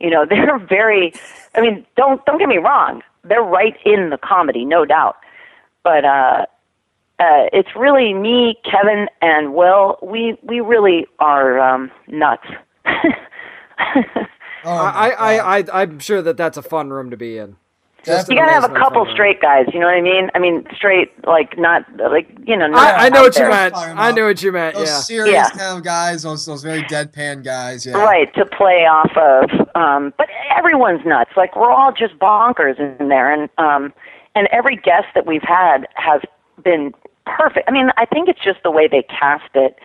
You know, they're very. I mean, don't don't get me wrong. They're right in the comedy, no doubt. But uh, uh, it's really me, Kevin, and Will. We we really are um, nuts. Oh, I, I, I, I'm sure that that's a fun room to be in. Definitely. you gotta have a couple fun room. straight guys. You know what I mean? I mean, straight like not like you know. Not I, I know out what you meant. I know what you meant. those Yeah. serious Yeah. kind of guys, those those very deadpan guys. Yeah. Right, to play off of. Um, but everyone's nuts. Like we're all just bonkers in there, and um, and every guest that we've had has been perfect. I mean, I think it's just the way they cast it.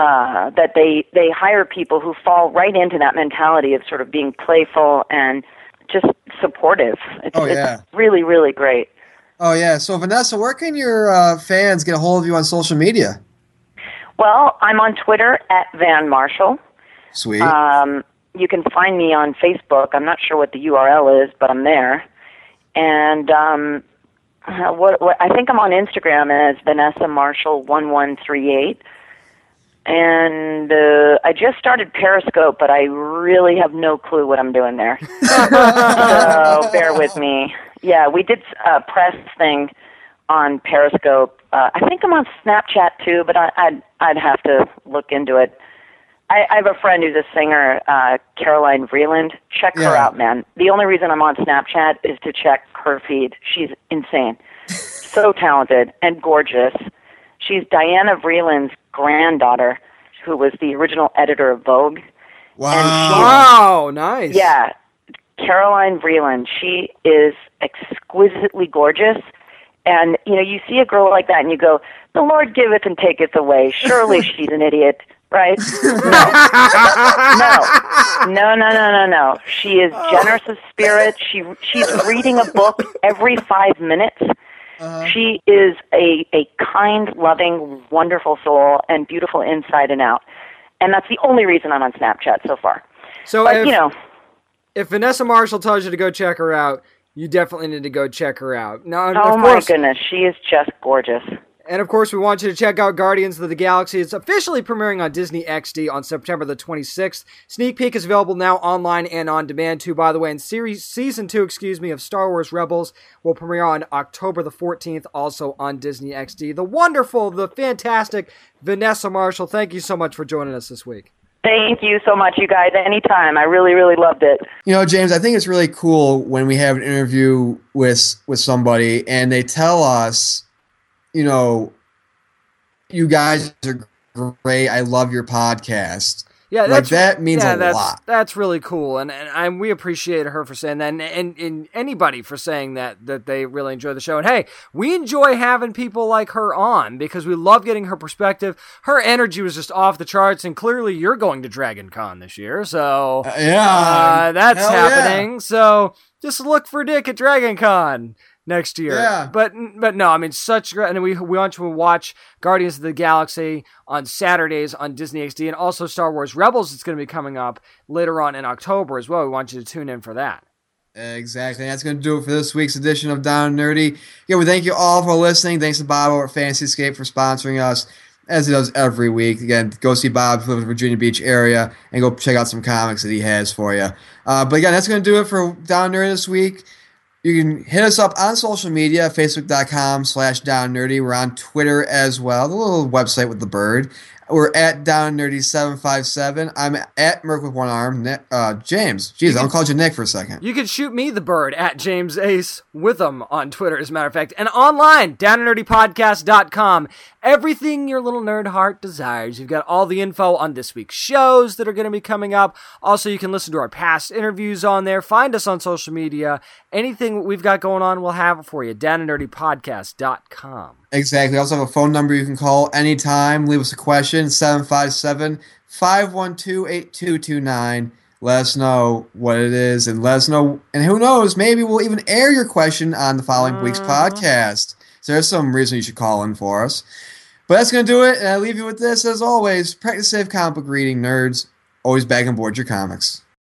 Uh, that they they hire people who fall right into that mentality of sort of being playful and just supportive. It's, Oh, yeah. it's really really great. Oh yeah. So Vanessa, where can your uh, fans get a hold of you on social media? Well, I'm on Twitter at Van Marshall. Sweet. Um, you can find me on Facebook. I'm not sure what the URL is, but I'm there. And um, what, what I think I'm on Instagram as Vanessa Marshall one one three eight. And uh, I just started Periscope, but I really have no clue what I'm doing there. so bear with me. Yeah, we did a press thing on Periscope. Uh, I think I'm on Snapchat too, but I, I'd I'd have to look into it. I, I have a friend who's a singer, uh, Caroline Vreeland. Check her out, man. The only reason I'm on Snapchat is to check her feed. She's insane, so talented and gorgeous. She's Diana Vreeland's granddaughter, who was the original editor of Vogue. wow. Wow. Nice. Yeah, Caroline Vreeland. She is exquisitely gorgeous. And, you know, you see a girl like that and you go, the Lord giveth and taketh away. Surely she's an idiot, right? No. No, no, no, no, no. She is generous of spirit. She she's reading a book every five minutes. Uh-huh. She is a, a kind, loving, wonderful soul and beautiful inside and out. And that's the only reason I'm on Snapchat so far. So But, if, you know, if Vanessa Marshall tells you to go check her out, you definitely need to go check her out. Now, Oh of my course, goodness, she is just gorgeous. And of course, we want you to check out Guardians of the Galaxy. It's officially premiering on Disney XD on September the 26th. Sneak peek is available now online and on demand too, by the way. And series season two, excuse me, of Star Wars Rebels will premiere on October the 14th, also on Disney XD. The wonderful, the fantastic Vanessa Marshall. Thank you so much for joining us this week. Thank you so much, you guys. Anytime. I really, really loved it. You know, James, I think it's really cool when we have an interview with with somebody and they tell us, you know, you guys are great. I love your podcast. Yeah, Like, that means yeah, a that's, lot. That's really cool, and and, and we appreciate her for saying that, and, and and anybody for saying that that they really enjoy the show. And hey, we enjoy having people like her on because we love getting her perspective. Her energy was just off the charts, and clearly you're going to Dragon Con this year, so yeah, uh, that's hell yeah. happening. So just look for Dick at Dragon Con next year. Yeah. But but no, I mean such great and we we want you to watch Guardians of the Galaxy on Saturdays on Disney XD and also Star Wars Rebels it's going to be coming up later on in October as well. We want you to tune in for that. Exactly. That's going to do it for this week's edition of Down Nerdy. Yeah, we thank you all for listening. Thanks to Bob over at Fantasy Escape for sponsoring us, as he does every week. Again, go see Bob if you live in the Virginia Beach area and go check out some comics that he has for you. Uh, but again, that's going to do it for Down Nerdy this week. You can hit us up on social media, facebook.com slash down nerdy. We're on Twitter as well, the little website with the bird. We're at down nerdy 757. I'm at Merc with one arm. Nick, uh, James. Jeez, I called you Nick for a second. You can shoot me the bird at James Ace Witham on Twitter, as a matter of fact, and online, downandnerdypodcast.com. Everything your little nerd heart desires. You've got all the info on this week's shows that are going to be coming up. Also, you can listen to our past interviews on there. Find us on social media. Anything we've got going on, we'll have it for you. downandnerdypodcast.com. Exactly. We also have a phone number you can call anytime. Leave us a question 757 512 8229. Let us know what it is, and let us know. And who knows? Maybe we'll even air your question on the following week's uh-huh. podcast. So there's some reason you should call in for us. But that's gonna do it. And I leave you with this, as always. Practice safe comic book reading, nerds. Always back and board your comics.